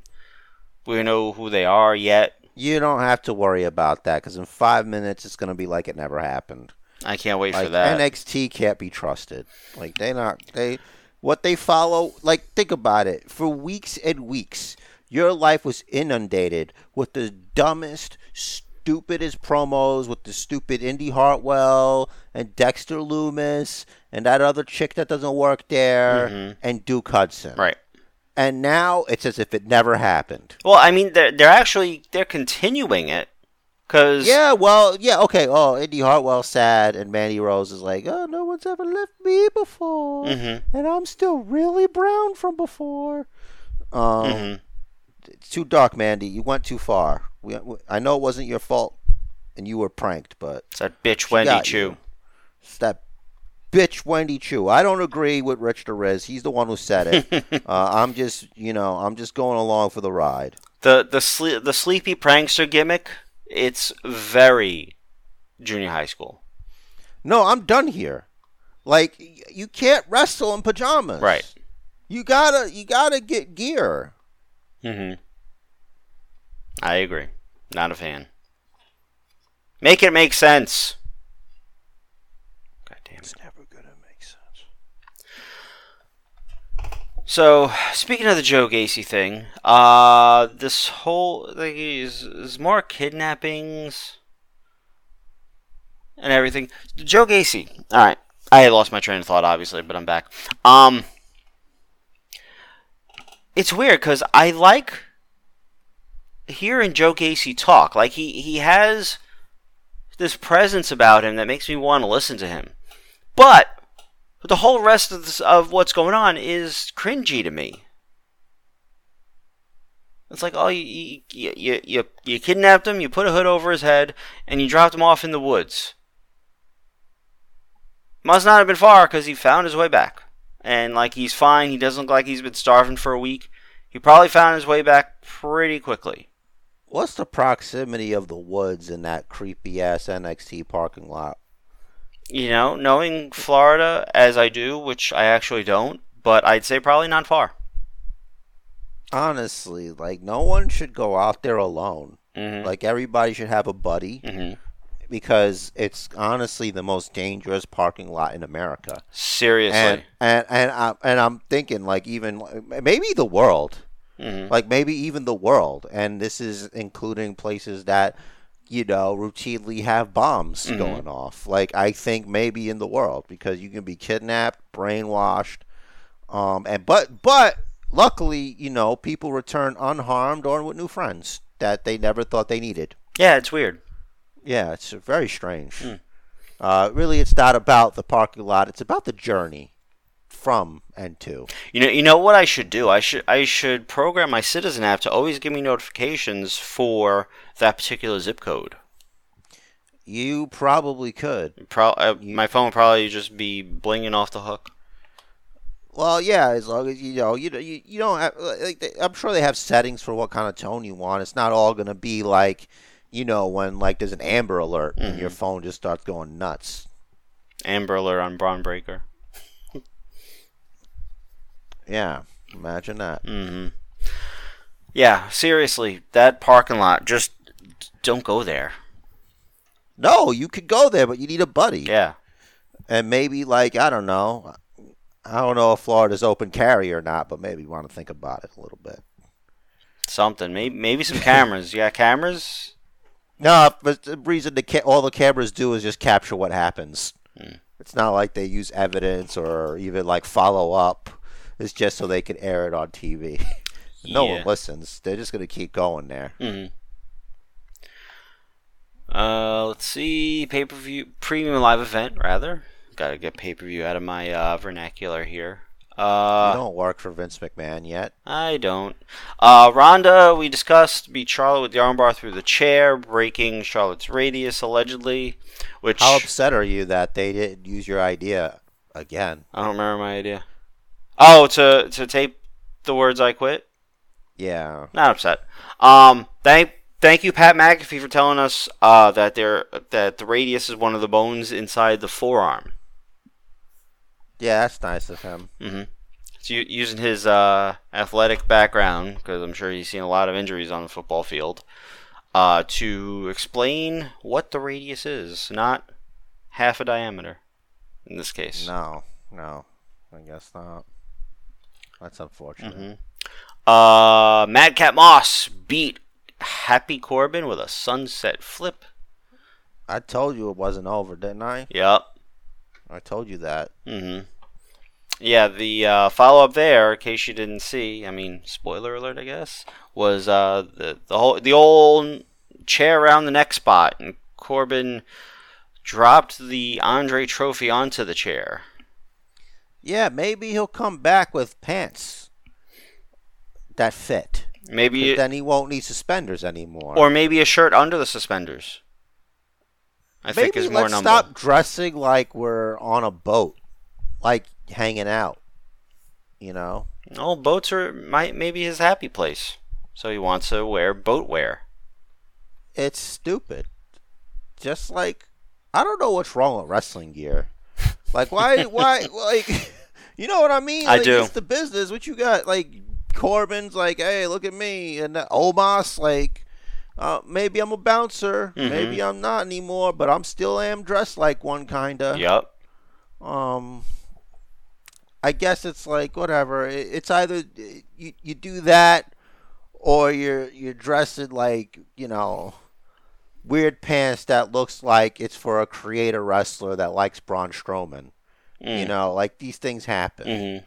we don't know who they are yet. You don't have to worry about that because in five minutes it's gonna be like it never happened. I can't wait like for that. NXT can't be trusted. Like they not they what they follow. Like think about it. For weeks and weeks, your life was inundated with the dumbest, stupidest promos with the stupid Indy Hartwell and Dexter Lumis and that other chick that doesn't work there Mhm. and Duke Hudson. right. And now it's as if it never happened. Well, I mean, they're they're actually they're continuing it Because Yeah, well, yeah, okay. Oh, Indy Hartwell sad, and Mandy Rose is like, oh, no one's ever left me before, Mhm. and I'm still really brown from before. Um, Mhm. It's too dark, Mandy. You went too far. We, we- I know it wasn't your fault, and you were pranked, but it's that bitch Wendy Choo. you. it's that bitch Wendy Choo. I don't agree with Rich the He's the one who said it. uh, I'm just, you know, I'm just going along for the ride. The the sle- the sleepy prankster gimmick. It's very junior high school. No, I'm done here. Like you can't wrestle in pajamas. Right. You gotta, you gotta get gear. Mm-hmm. I agree. Not a fan. Make it make sense. God damn it. It's never gonna make sense. So, speaking of the Joe Gacy thing, uh, this whole like, is, is more kidnappings and everything. Joe Gacy. All right, I lost my train of thought, obviously, but I'm back. Um, it's weird because I like hearing Joe Gacy talk. Like he he has this presence about him that makes me want to listen to him, but but the whole rest of, this, of what's going on is cringy to me. It's like, oh, you, you, you, you, you kidnapped him, you put a hood over his head, and you dropped him off in the woods. Must not have been far because he found his way back. And, like, he's fine. He doesn't look like he's been starving for a week. He probably found his way back pretty quickly. What's the proximity of the woods in that creepy ass NXT parking lot? You know, knowing Florida as I do, which I actually don't, but I'd say probably not far. Honestly, like no one should go out there alone. Mm-hmm. Like everybody should have a buddy mm-hmm. because it's honestly the most dangerous parking lot in America. Seriously. And and and, I, and I'm thinking like even maybe the world, mm-hmm. like maybe even the world, and this is including places that you know routinely have bombs Mhm. going off. Like I think maybe in the world because you can be kidnapped, brainwashed, um, and but but luckily you know people return unharmed or with new friends that they never thought they needed. Yeah, it's weird. Yeah, it's very strange. Hmm. Uh, really, it's not about the parking lot; it's about the journey from and to. You know, you know what I should do? I should I should program my Citizen app to always give me notifications for that particular zip code. You probably could. Pro- uh, my phone would probably just be blinging off the hook. Well, yeah, as long as you know, you you, you don't. Have, like, they, I'm sure they have settings for what kind of tone you want. It's not all gonna be like, you know, when like there's an Amber Alert and your phone just starts going nuts. Amber Alert on Bron Breakker. Yeah, imagine that. hmm Yeah, seriously, that parking lot, just don't go there. No, you could go there, but you need a buddy. Yeah. And maybe like I don't know. I don't know if Florida's open carry or not, but maybe you want to think about it a little bit. Something. Maybe maybe some cameras. yeah, cameras? No, but the reason the ca- all the cameras do is just capture what happens. Hmm. It's not like they use evidence or even like follow up. It's just so they can air it on TV. no Yeah. one listens. They're just gonna keep going there. hmm Uh, let's see. Pay per view, premium live event, rather. Gotta get pay per view out of my uh, vernacular here. you Uh, don't work for Vince McMahon yet. I don't. Uh, Ronda, we discussed, beat Charlotte with the armbar through the chair, breaking Charlotte's radius allegedly. Which How upset are you that they didn't use your idea again? I don't remember my idea. Oh, to to tape the words I quit. Yeah. Not upset. Um, thank thank you, Pat McAfee, for telling us uh, that there that the radius is one of the bones inside the forearm. Yeah, that's nice of him. Mm-hmm. So using his uh, athletic background, because I'm sure he's seen a lot of injuries on the football field, uh, to explain what the radius is, not half a diameter. In this case. No, no, I guess not. That's unfortunate. hmm Uh, Madcap Moss beat Happy Corbin with a sunset flip. I told you it wasn't over, didn't I? Yep. I told you that. Mm-hmm. Yeah, the uh, follow up there, in case you didn't see, I mean, spoiler alert, I guess, was uh, the the whole the old chair around the neck spot, and Corbin dropped the Andre Trophy onto the chair. Yeah, maybe he'll come back with pants that fit. Maybe, But then he won't need suspenders anymore. or maybe a shirt under the suspenders. I think maybe is more let's number. stop dressing like we're on a boat, like hanging out. You know, Oh, boats are might maybe his happy place, so he wants to wear boat wear. it's stupid. Just like I don't know what's wrong with wrestling gear. Like why why like you know what I mean? I Like, do. It's the business. What you got? Like Corbin's like, hey, look at me, and uh, Omos like. Uh, maybe I'm a bouncer. Mhm. Maybe I'm not anymore, but I'm still am dressed like one kinda. Yep. um i guess it's like whatever It- it's either you, you do that or you're you're dressed like you know weird pants that looks like it's for a creator wrestler that likes Braun Strowman. You Mm. know, like these things happen. Mhm.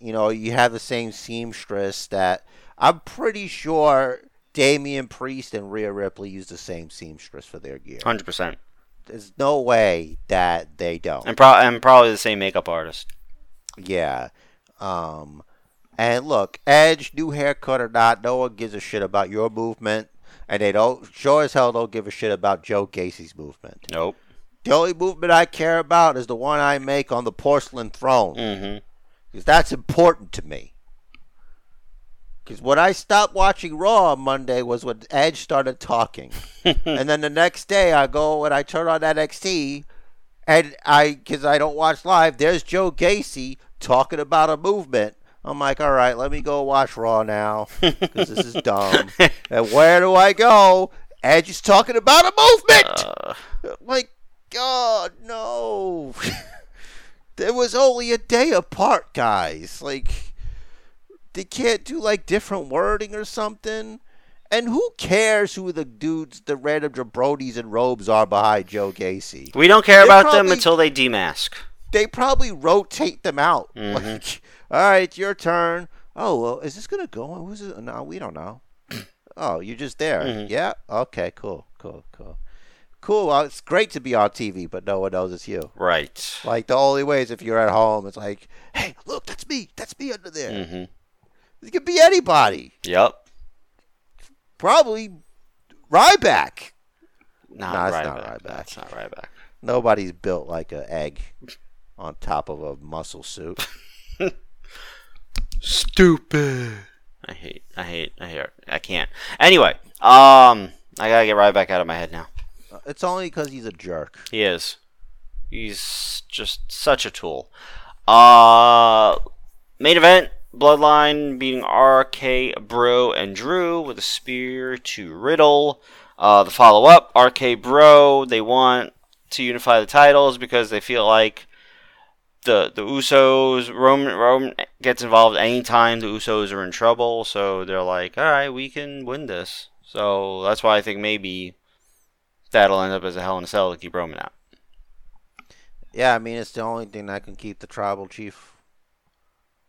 You know, you have the same seamstress that I'm pretty sure Damian Priest and Rhea Ripley use the same seamstress for their gear. Hundred percent, There's no way that they don't. and pro- and probably the same makeup artist. Yeah. Um, and look, Edge, new haircut or not, no one gives a shit about your movement, and they don't sure as hell don't give a shit about Joe Gacy's movement. Nope. The only movement I care about is the one I make on the porcelain throne, Mm-hmm. because that's important to me. Because when I stopped watching Raw on Monday was when Edge started talking, and then the next day I go and I turn on NXT, and I because I don't watch live. There's Joe Gacy talking about a movement. I'm like, all right, let me go watch Raw now because this is dumb. and where do I go? Edge is talking about a movement. Uh, like, God, no. there was only a day apart, guys. Like, they can't do like different wording or something. And who cares who the dudes, the random jabronis in robes are behind Joe Gacy? we don't care They about them until they demask. They probably rotate them out. Mhm. Like, all right, your turn. Oh well, is this gonna go? Who's it? No, we don't know. oh, you're just there. Mhm. Yeah. Okay. Cool. Cool. Cool. Cool. Well, it's great to be on TV, but no one knows it's you. Right. Like the only way is if you're at home. It's like, hey, look, that's me. That's me under there. Mm-hmm. It could be anybody. Yep. Probably Ryback. Not Nah, it's Ryback. not Ryback. That's not Ryback. Nobody's built like an egg on top of a muscle suit. Stupid. I hate. I hate. I hate. I can't. Anyway, um, I gotta get right back out of my head now. It's only because he's a jerk. He is. He's just such a tool. Uh, main event: Bloodline beating RK Bro and Drew with a spear to Riddle. Uh, the follow up: RK Bro. They want to unify the titles because they feel like the the Usos Roman Roman gets involved anytime the Usos are in trouble. So they're like, all right, we can win this. So that's why I think maybe that'll end up as a Hell in a Cell to keep Roman out. Yeah, I mean it's the only thing that can keep the tribal chief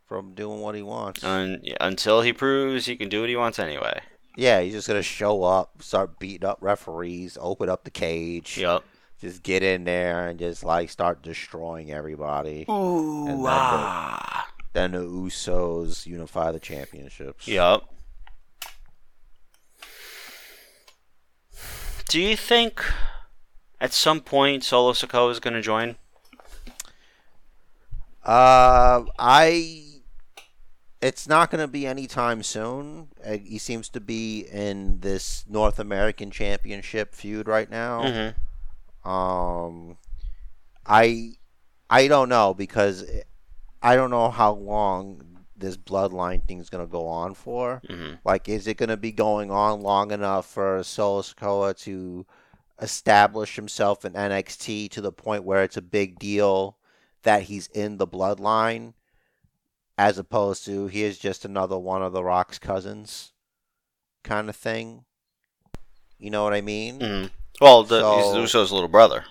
from doing what he wants. Un until he proves he can do what he wants anyway. yeah, he's just gonna show up, start beating up referees, open up the cage, Yep. Just get in there and just like start destroying everybody. Ooh, And then ah. Then the Usos unify the championships. Yep. Do you think at some point Solo Sikoa is going to join? Uh, I. It's not going to be anytime soon. Uh, He seems to be in this North American Championship feud right now. Mm-hmm. Um, I I don't know because I don't know how long this bloodline thing is gonna go on for. Mm-hmm. Like, is it gonna be going on long enough for Solo to establish himself in NXT to the point where it's a big deal that he's in the bloodline, as opposed to he is just another one of the Rock's cousins, kind of thing. You know what I mean? Mm-hmm. Well, the, So- he's Uso's little brother.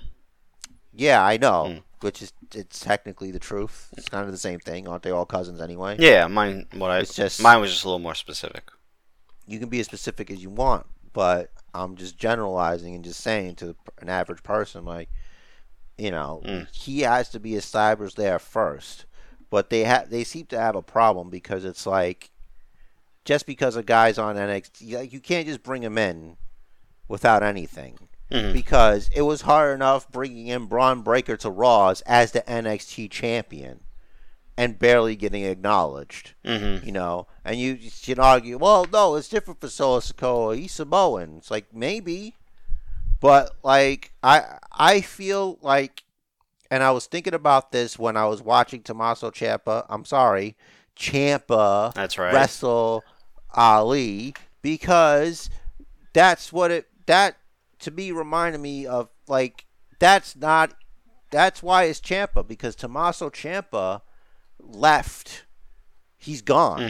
Yeah, I know. Mm. Which is it's technically the truth. It's kind of the same thing, aren't they all cousins anyway? Yeah, mine. What I It's just- mine was just a little more specific. You can be as specific as you want, but I'm just generalizing and just saying to an average person, like, you know, Mm. he has to be established there first. But they have they seem to have a problem because it's like just because a guy's on NXT, like, you can't just bring him in without anything. Mhm. Because it was hard enough bringing in Bron Breakker to Raws as the NXT champion and barely getting acknowledged Mhm. you know, and you can argue, well, no, it's different for Solo Sikoa. He's Samoan. It's like maybe, but like I I feel like, and I was thinking about this when I was watching Tommaso Ciampa. I'm sorry, Ciampa That's right. wrestle Ali because that's what it that to me reminded me of like that's not that's why it's Champa because Tommaso Champa left. He's gone.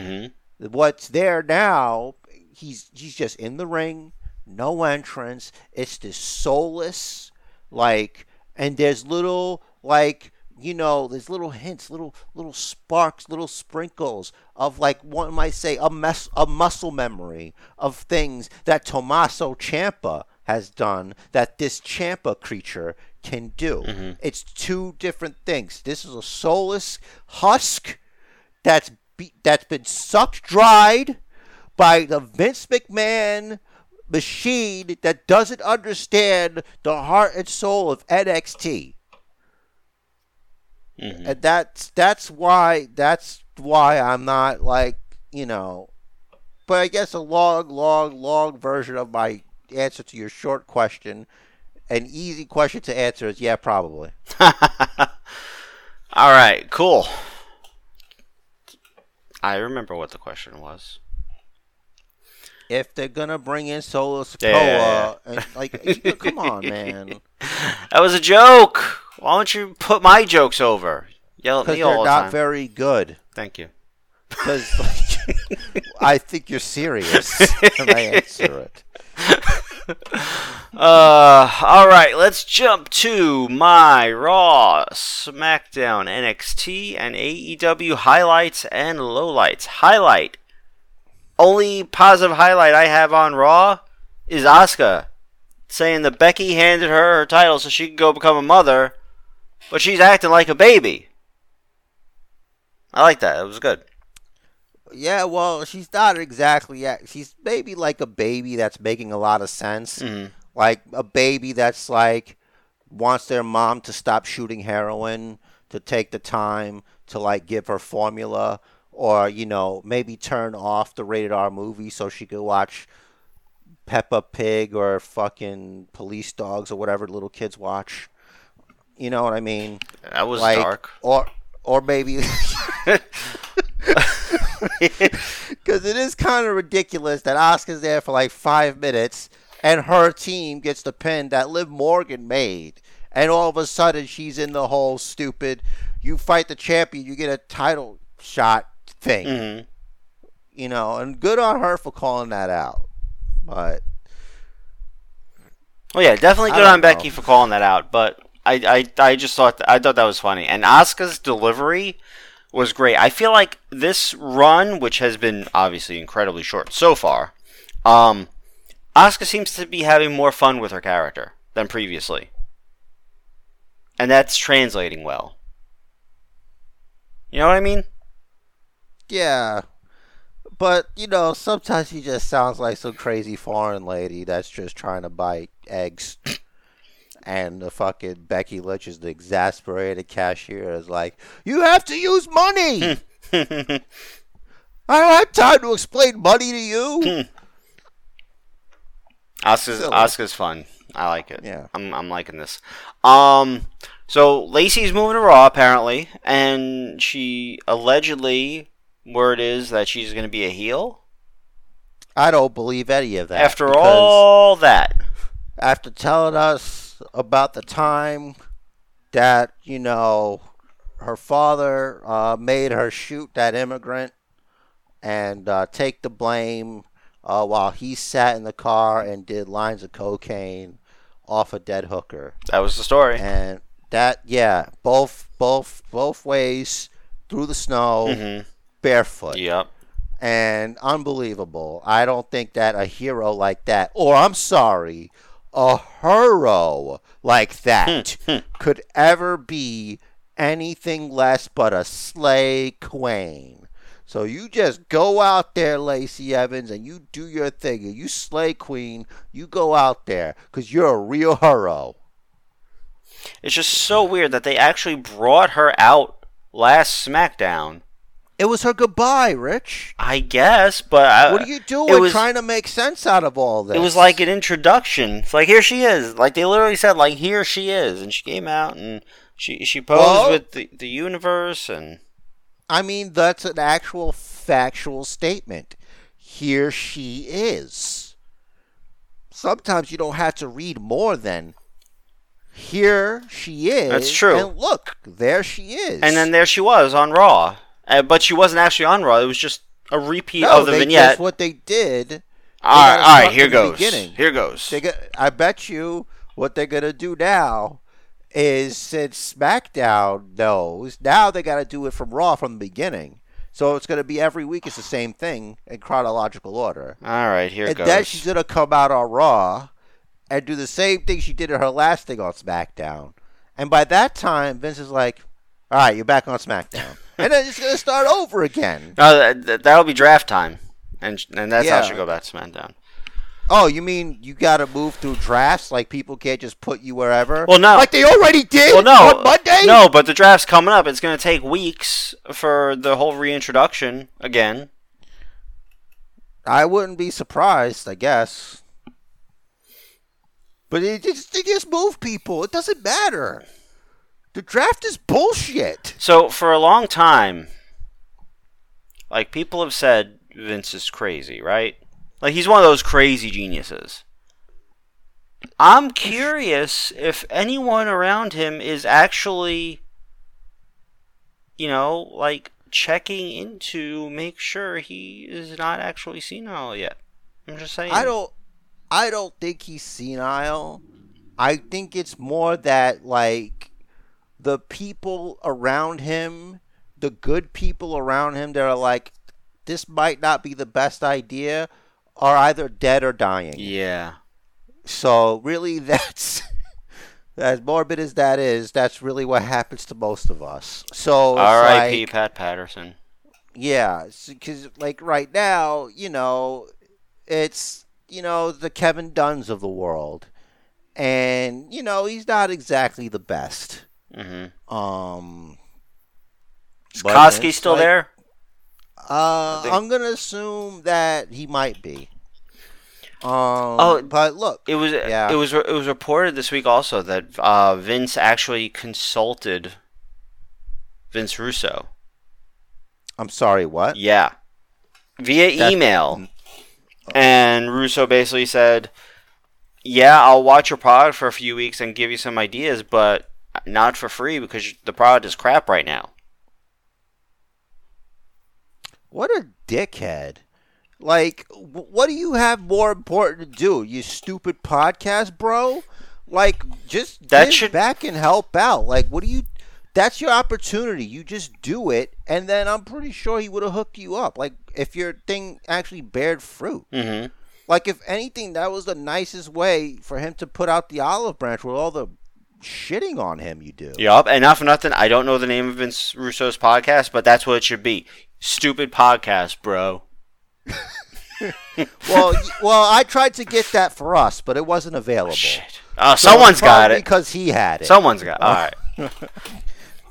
Mhm. What's there now? He's he's just in the ring, no entrance. It's this soulless, like, and there's little like you know, there's little hints, little little sparks, little sprinkles of like one might say a mess, a muscle memory of things that Tommaso Ciampa has done that this Champa creature can do. It's two different things. This is a soulless husk that's be, that's been sucked dried by the Vince McMahon machine that doesn't understand the heart and soul of NXT. Mhm. And that's that's why that's why I'm not like, you know, but I guess a long long long version of my answer to your short question, an easy question to answer is yeah, probably. All right, cool. I remember what the question was. If they're gonna bring in Solo Sikoa, Yeah, yeah, and like, come on, man. That was a joke. Why don't you put my jokes over? Yell at me all the time. they're not very good. Thank you. Because like, I think you're serious when I answer it. Uh, all right, let's jump to my Raw, SmackDown, NXT, and AEW highlights and lowlights. Highlight. Only positive highlight I have on Raw is Asuka saying that Becky handed her her title so she could go become a mother, but she's acting like a baby. I like that. It was good. Yeah, well, she's not exactly. Yeah, she's maybe like a baby that's making a lot of sense. Mhm. Like a baby that's like wants their mom to stop shooting heroin, to take the time to like give her formula, or you know maybe turn off the rated R movie so she could watch Peppa Pig or fucking Police Dogs or whatever little kids watch. You know what I mean? That was like, dark. Or or maybe because it is kind of ridiculous that Asuka's there for like five minutes and her team gets the pin that Liv Morgan made, and all of a sudden she's in the whole stupid "you fight the champion, you get a title shot" thing. Mhm. You know, and good on her for calling that out. But Well, yeah, definitely good on Becky for calling that out. But I, I, I just thought I thought that was funny, and Asuka's delivery was great. I feel like this run, which has been obviously incredibly short so far, um, Asuka seems to be having more fun with her character than previously, and that's translating well. You know what I mean? yeah. But you know, sometimes he just sounds like some crazy foreign lady that's just trying to buy eggs. And the fucking Becky Lynch is the exasperated cashier is like, You have to use money! I don't have time to explain money to you. Asuka's Silly. Asuka's fun. I like it. Yeah. I'm I'm liking this. Um so Lacey's moving to Raw apparently, and she allegedly word is that she's gonna be a heel. I don't believe any of that. After all that. after telling us about the time that, you know, her father uh, made her shoot that immigrant and uh, take the blame uh, while he sat in the car and did lines of cocaine off a dead hooker. That was the story. And that, yeah, both, both, both ways through the snow, Mhm. barefoot. Yep. and unbelievable. I don't think that a hero like that, or I'm sorry, a hero like that hmm, hmm. could ever be anything less but a slay queen. So you just go out there, Lacey Evans, and you do your thing. And you slay queen. You go out there because you're a real hero. It's just so weird that they actually brought her out last SmackDown. It was her goodbye, Rich. I guess, but I, What are you doing was- trying to make sense out of all this? It was like an introduction. It's like here she is. Like they literally said, like here she is, and she came out and she she posed Well- with the the universe and I mean, that's an actual factual statement. Here she is. Sometimes you don't have to read more than here she is. That's true. And look, there she is. and then there she was on Raw, uh, but she wasn't actually on Raw. It was just a repeat no, of the they, vignette. That's what they did. all right, all right, here goes. beginning. Here goes. They got, I bet you what they're gonna do now is since SmackDown knows now they got to do it from Raw from the beginning. So it's gonna be every week. It's the same thing in chronological order. All right, here and goes. then she's gonna come out on Raw and do the same thing she did in her last thing on SmackDown. And by that time, Vince is like, "All right, you're back on SmackDown," and then it's gonna start over again. No, that, that- that'll be draft time, and and that's how Yeah. she'll go back to SmackDown. Oh, you mean you got to move through drafts? Like people can't just put you wherever? Well, no. like they already did. Well, no, on Monday. no, but the draft's coming up. It's going to take weeks for the whole reintroduction again. I wouldn't be surprised. I guess. But it just they just move people. It doesn't matter. The draft is bullshit. So for a long time, like people have said, Vince is crazy, right? Like he's one of those crazy geniuses. I'm curious if anyone around him is actually, you know, like checking into make sure he is not actually senile yet. I'm just saying. I don't I don't think he's senile. I think it's more that like the people around him, the good people around him that are like this might not be the best idea are either dead or dying. Yeah. So really that's as morbid as that is, that's really what happens to most of us. So R.I.P. like- Pat Patterson. yeah, because like right now, you know, it's you know the Kevin Dunns of the world, and you know he's not exactly the best. Mm-hmm. Um, Is but Koski still like- there? Uh, think- I'm gonna assume that he might be. Um, Oh, but look, It was Yeah. it was it was reported this week also that uh, Vince actually consulted Vince Russo. I'm sorry, what? Yeah, via That's- email, and Russo basically said, "Yeah, I'll watch your product for a few weeks and give you some ideas, but not for free because the product is crap right now." What a dickhead. Like, what do you have more important to do? You stupid podcast, bro? Like, just That give should- back and help out. Like, what do you. That's your opportunity. You just do it, and then I'm pretty sure he would have hooked you up. Like, if your thing actually bared fruit. Mm-hmm. Like, if anything, that was the nicest way for him to put out the olive branch with all the shitting on him you do. Yup, and not for nothing, I don't know the name of Vince Russo's podcast, but that's what it should be. Stupid podcast, bro. Well, well, I tried to get that for us, but it wasn't available. Shit. Oh, So someone's got it. because he had it. Someone's got. All right.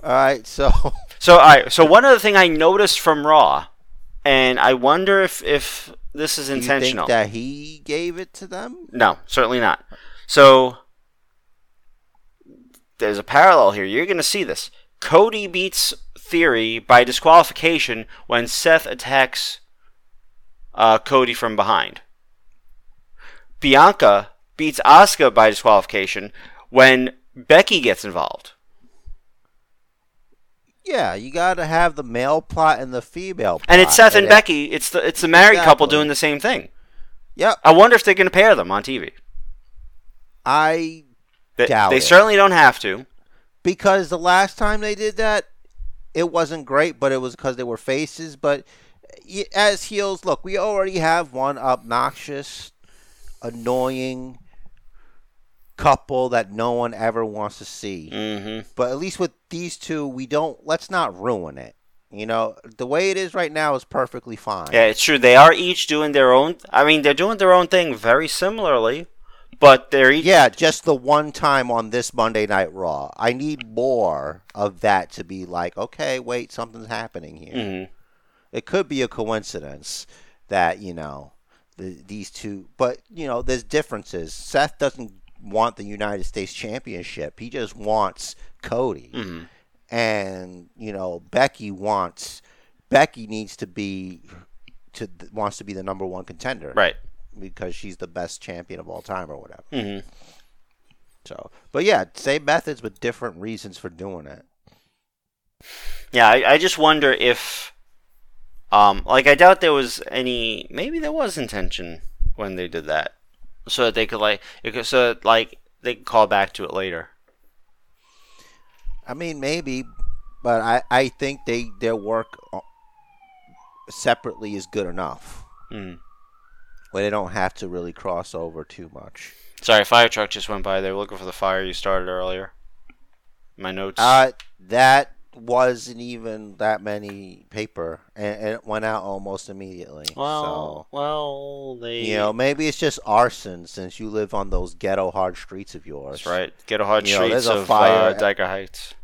All right, so So, all right. So, one other thing I noticed from Raw, and I wonder if if this is intentional. think that he gave it to them? no, certainly not. So, there's a parallel here. You're going to see this. Cody beats Theory by disqualification when Seth attacks uh, Cody from behind. Bianca beats Asuka by disqualification when Becky gets involved. Yeah, you got to have the male plot and the female plot. And it's Seth and Becky. It's the it's the married couple doing the same thing. Yep, I wonder if they're going to pair them on TV. I They, Doubt they it. certainly don't have to. because the last time they did that, it wasn't great, but it was because they were faces. But as heels, look, we already have one obnoxious, annoying couple that no one ever wants to see. Mm-hmm. But at least with these two, we don't. Let's not ruin it. You know, the way it is right now is perfectly fine. Yeah, it's true. They are each doing their own. I mean, they're doing their own thing very similarly, but they're each. Yeah, just the one time on this Monday Night Raw. I need more of that to be like, okay, wait, something's happening here. Mhm. It could be a coincidence that you know the, these two, but you know, there's differences. Seth doesn't want the United States Championship; he just wants Cody, Mhm. and you know, Becky wants Becky needs to be to wants to be the number one contender, Right. Because she's the best champion of all time, or whatever. hmm So, but yeah, same methods but different reasons for doing it. Yeah, I, I just wonder if, um, like I doubt there was any. Maybe there was intention when they did that, so that they could like, could, so that, like they could call back to it later. I mean, maybe, but I, I think they their work uh, separately is good enough. Mm. Where they don't have to really cross over too much. Sorry, fire truck just went by. They were looking for the fire you started earlier. My notes. Uh, that wasn't even that many paper, and, it went out almost immediately. well, well, they. you know, maybe it's just arson since you live on those ghetto hard streets of yours. that's right. ghetto hard You streets a of fire- uh, Dyker Heights.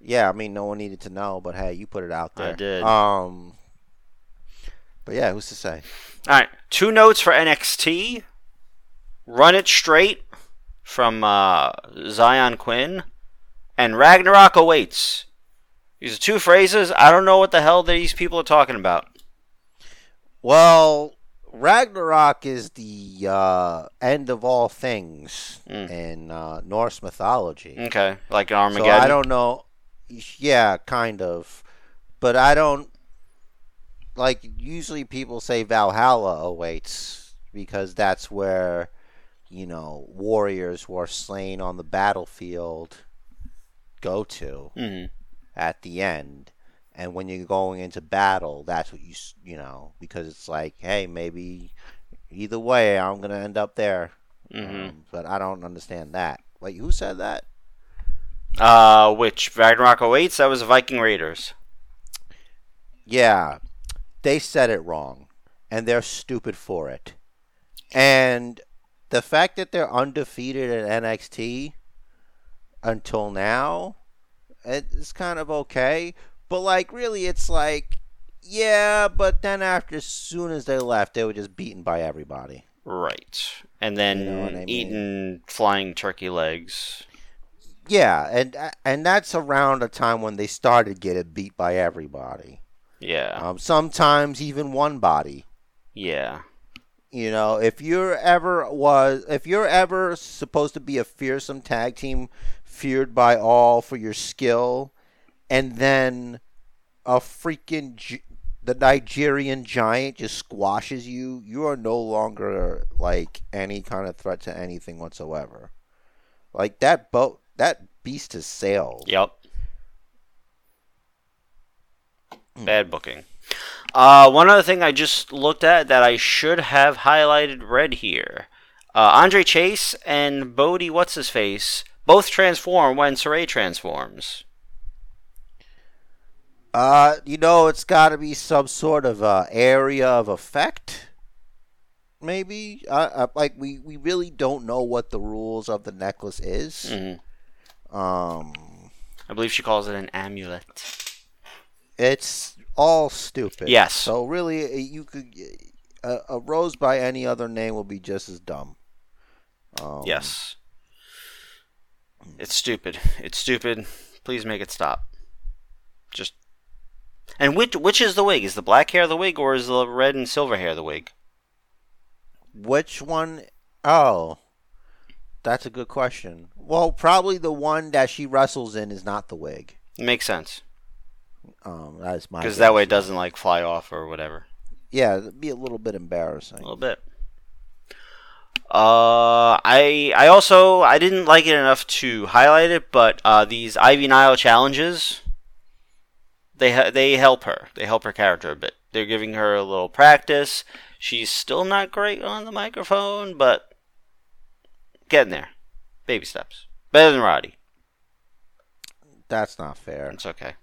Yeah, I mean, no one needed to know, but hey, you put it out there. I did. Um, but yeah, who's to say? All right, two notes for NXT. Run it straight from uh, Xyon Quinn, and Ragnarok awaits. These are two phrases. I don't know what the hell these people are talking about. Well, Ragnarok is the uh, end of all things Mm. in uh, Norse mythology. Okay, like So Armageddon. I don't know. Yeah, kind of. But I don't. Like, usually people say Valhalla awaits because that's where, you know, warriors were slain on the battlefield go to Mhm. at the end. And when you're going into battle, that's what you, you know, because it's like, hey, maybe either way, I'm going to end up there. Mhm. Um, but I don't understand that. Wait, who said that? Uh, which Ragnarok awaits? That was Viking Raiders. Yeah, they said it wrong, and they're stupid for it. And the fact that they're undefeated at NXT until now, it's kind of okay. But like, really, it's like, yeah. But then after, as soon as they left, they were just beaten by everybody. Right, and then You know I mean? eating flying turkey legs. Yeah, and and that's around a time when they started getting beat by everybody. Yeah, Um, sometimes even one body. yeah. You know, if you're ever was if you're ever supposed to be a fearsome tag team feared by all for your skill and then a freaking the Nigerian giant just squashes you, you are no longer like any kind of threat to anything whatsoever. Like that boat that beast has sailed. Yep. Bad booking. Uh, one other thing I just looked at that I should have highlighted red here. Uh, Andre Chase and Bodhi, what's his face, both transform when Sarray transforms. Uh, you know, it's got to be some sort of uh, area of effect. Maybe, uh, uh, like we, we really don't know what the rules of the necklace is. hmm Um, I believe she calls it an amulet. It's all stupid. Yes. So really, you could a, a rose by any other name will be just as dumb. Um, Yes. It's stupid. It's stupid. Please make it stop. Just. And which which is the wig? Is the black hair the wig, or is the red and silver hair the wig? Which one? Oh, that's a good question. Well, probably the one that she wrestles in is not the wig. Makes sense Um, that is my because that way it doesn't like fly off or whatever. Yeah, it'd be a little bit embarrassing. A little bit. Uh, I I also I didn't like it enough to highlight it, but uh, these Ivy Nile challenges, they ha- they help her. They help her character a bit. They're giving her a little practice. She's still not great on the microphone, but getting there. Baby steps. Better than Roddy. That's not fair. It's okay.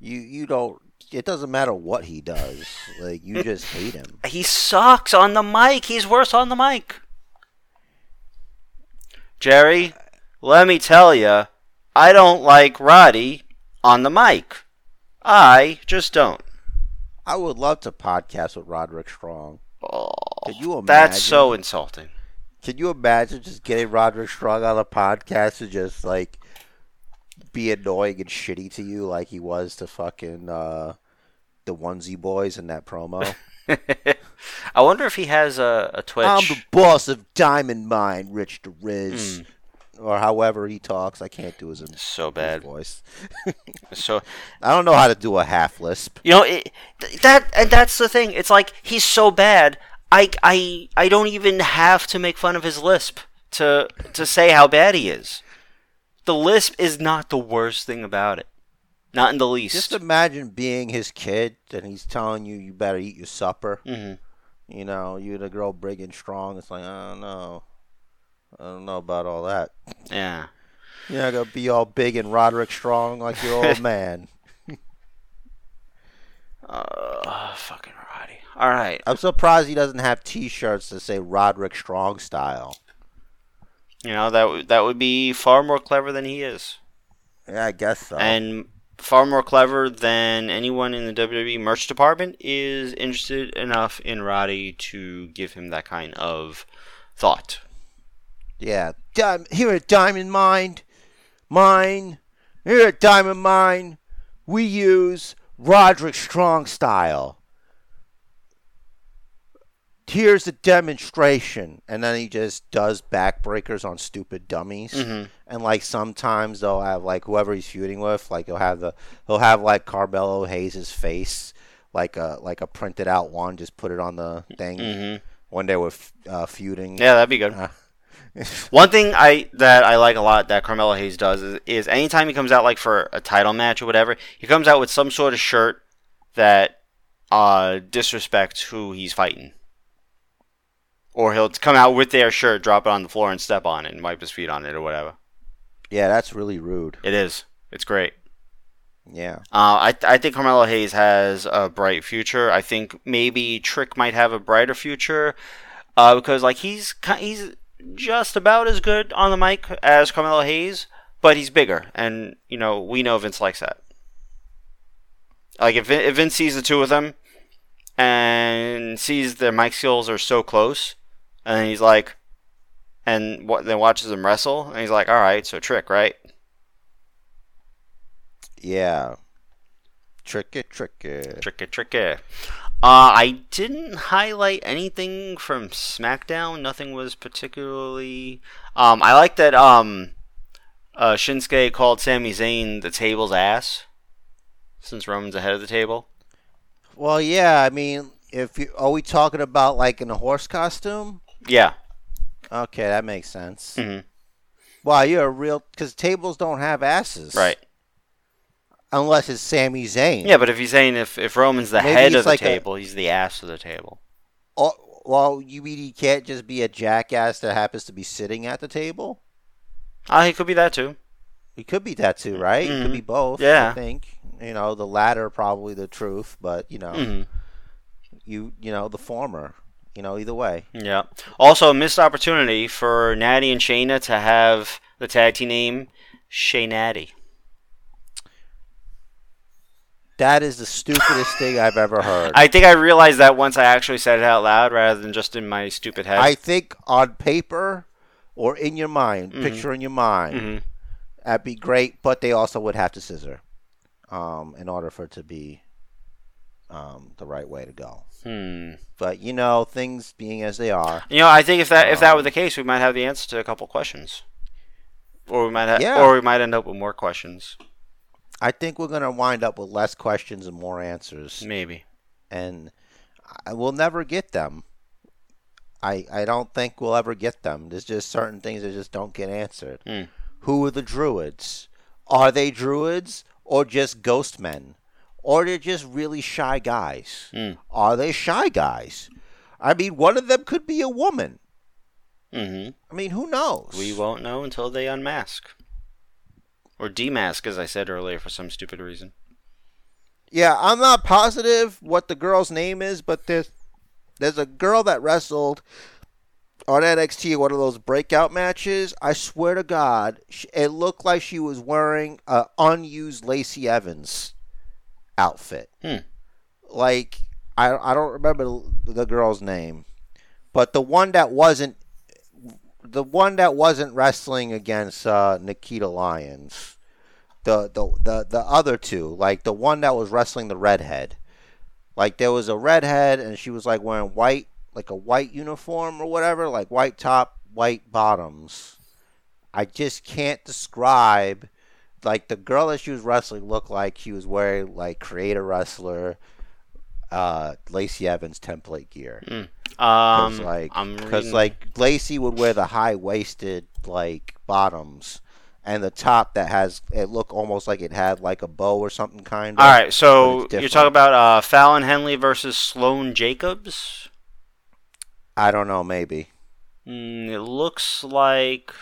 You you don't. It doesn't matter what he does. Like you just hate him. He sucks on the mic. He's worse on the mic. Jerry, let me tell you, I don't like Roddy on the mic. I just don't. I would love to podcast with Roderick Strong. Oh, Could you that's so insulting. Can you imagine just getting Roderick Strong on a podcast and just like be annoying and shitty to you like he was to fucking uh, the onesie boys in that promo? I wonder if he has a, a Twitch. I'm the boss of Diamond Mine, Rich the Riz. Or however he talks. I can't do his, his so bad. voice. So I don't know how to do a half lisp. you know it, that, and that's the thing. It's like he's so bad. I, I, I don't even have to make fun of his lisp to to say how bad he is. The lisp is not the worst thing about it. Not in the least. Just imagine being his kid and he's telling you you better eat your supper. hmm You know, you're the girl big and strong. It's like, I don't know. I don't know about all that. Yeah. You're not going to be all big and Roderick strong like your old man. Uh, fucking Roddy. All right. I'm surprised he doesn't have t shirts that say Roderick Strong style. You know that would that would be far more clever than he is, Yeah, I guess so. and far more clever than anyone in the WWE merch department is interested enough in Roddy to give him that kind of thought. yeah. Dim- here at Diamond Mine, Mine, here at Diamond Mine, we use Roderick Strong style. Here's a demonstration. And then he just does backbreakers on stupid dummies. Mhm. And like sometimes they'll have like whoever he's feuding with, like he'll have the he'll have like Carmelo hayes's face, like a like a printed out one, just put it on the thing Mhm. when they were f- uh, feuding. Yeah, that'd be good. Uh, One thing I that I like a lot that Carmelo Hayes does is, is anytime he comes out like for a title match or whatever, he comes out with some sort of shirt that uh, disrespects who he's fighting. Or he'll come out with their shirt, drop it on the floor, and step on it and wipe his feet on it or whatever. yeah, that's really rude. It is. It's great. Yeah. Uh, I I think Carmelo Hayes has a bright future. I think maybe Trick might have a brighter future, uh, because like he's he's just about as good on the mic as Carmelo Hayes, but he's bigger, and you know we know Vince likes that. Like if if Vince sees the two of them, and sees their mic skills are so close, and he's like, and what then watches them wrestle, and he's like, all right, so Trick, right? Yeah. Tricky, tricky. Tricky, tricky. Uh, I didn't highlight anything from SmackDown. Nothing was particularly. Um, I like that. Um, uh, Shinsuke called Sami Zayn the table's ass, since Roman's ahead of the table. Well, yeah. I mean, if you are we talking about like in a horse costume? Yeah. Okay, that makes sense. Mhm. Wow, you're a real because tables don't have asses, Right. Unless it's Sami Zayn. Yeah, but if he's saying if, if Roman's the Maybe head of the like a- table, he's the ass of the table. Oh, well, you mean he can't just be a jackass that happens to be sitting at the table? Ah, he could be that too. He could be that too, right? He could be both. Yeah. I think you know the latter probably the truth, but you know hmm you you know the former. You know either way. Yeah. Also, a missed opportunity for Natty and Shayna to have the tag team name Shay Natty. That is the stupidest thing I've ever heard. I think I realized that once I actually said it out loud rather than just in my stupid head. I think on paper or in your mind, Mhm. picture in your mind, Mhm. that'd be great. But they also would have to scissor, um, in order for it to be, um, the right way to go. Hmm. But you know, things being as they are, You know, I think if that if that Um, were the case, we might have the answer to a couple questions, or we might have, Yeah. or we might end up with more questions. I think we're gonna wind up with less questions and more answers, Maybe. and I will never get them. I I don't think we'll ever get them. There's just certain things that just don't get answered. Hmm. Who are the druids? Are they druids or just ghost men? Or they're just really shy guys. Mm. Are they shy guys? I mean, one of them could be a woman. hmm I mean, who knows? We won't know until they unmask. Or demask, as I said earlier, for some stupid reason. Yeah, I'm not positive what the girl's name is, but there's there's a girl that wrestled on NXT one of those breakout matches. I swear to God, it looked like she was wearing a unused Lacey Evans outfit. Hmm. Like I I don't remember the girl's name, but the one that wasn't the one that wasn't wrestling against uh, Nikita Lyons the, the the the other two, like the one that was wrestling the redhead. Like there was a redhead and she was like wearing white like a white uniform or whatever, like white top, white bottoms. I just can't describe like the girl that she was wrestling looked like she was wearing like creator wrestler uh Lacey Evans template gear. Cause Um, like, cause like Lacey would wear the high waisted like bottoms, and the top that has it look almost like it had like a bow or something kind of. All right, so you're talking about uh, Fallon Henley versus Sloane Jacobs. I don't know, maybe. Mm, it looks like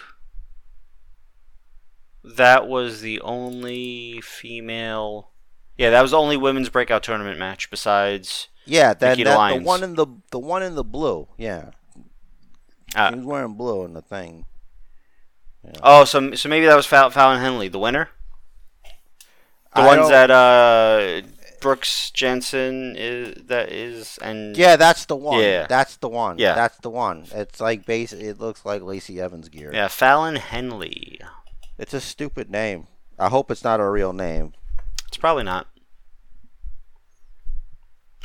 that was the only female. Yeah, that was the only women's breakout tournament match besides. Yeah, that, Nikita that the one in the the one in the blue. Yeah, Uh, he was wearing blue in the thing. oh, so so maybe that was Fall- Fallon Henley, the winner. The I ones that uh, Brooks Jensen is that is and Yeah, that's the one. Yeah. that's the one. Yeah. that's the one. It's like base. It looks like Lacey Evans gear. yeah Fallon Henley. It's a stupid name. I hope it's not a real name. It's probably not.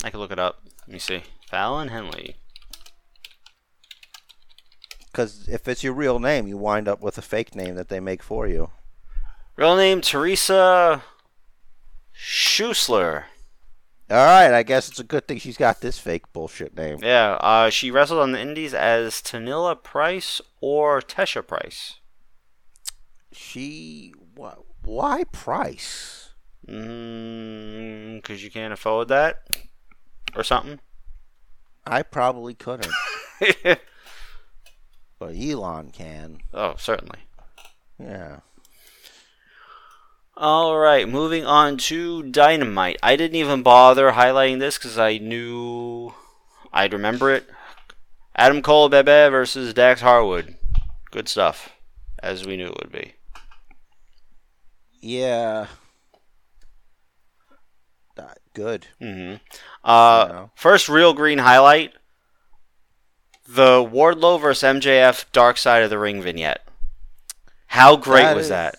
I can look it up. Let me see. Fallon Henley. Because if it's your real name, you wind up with a fake name that they make for you. Real name Teresa Schusler. All right, I guess it's a good thing she's got this fake bullshit name. Yeah, uh, she wrestled on the Indies as Tanilla Price or Tesha Price. She, wh- why Price? Mm, cause you can't afford that, or something. I probably couldn't, but Elon can. oh, certainly. Yeah. All right, moving on to Dynamite. I didn't even bother highlighting this because I knew I'd remember it. Adam Cole Bay Bay versus Dax Harwood. Good stuff, as we knew it would be. Yeah. That- Good. hmm Uh, First real green highlight: the Wardlow versus MJF Dark Side of the Ring vignette. How great That was is- that?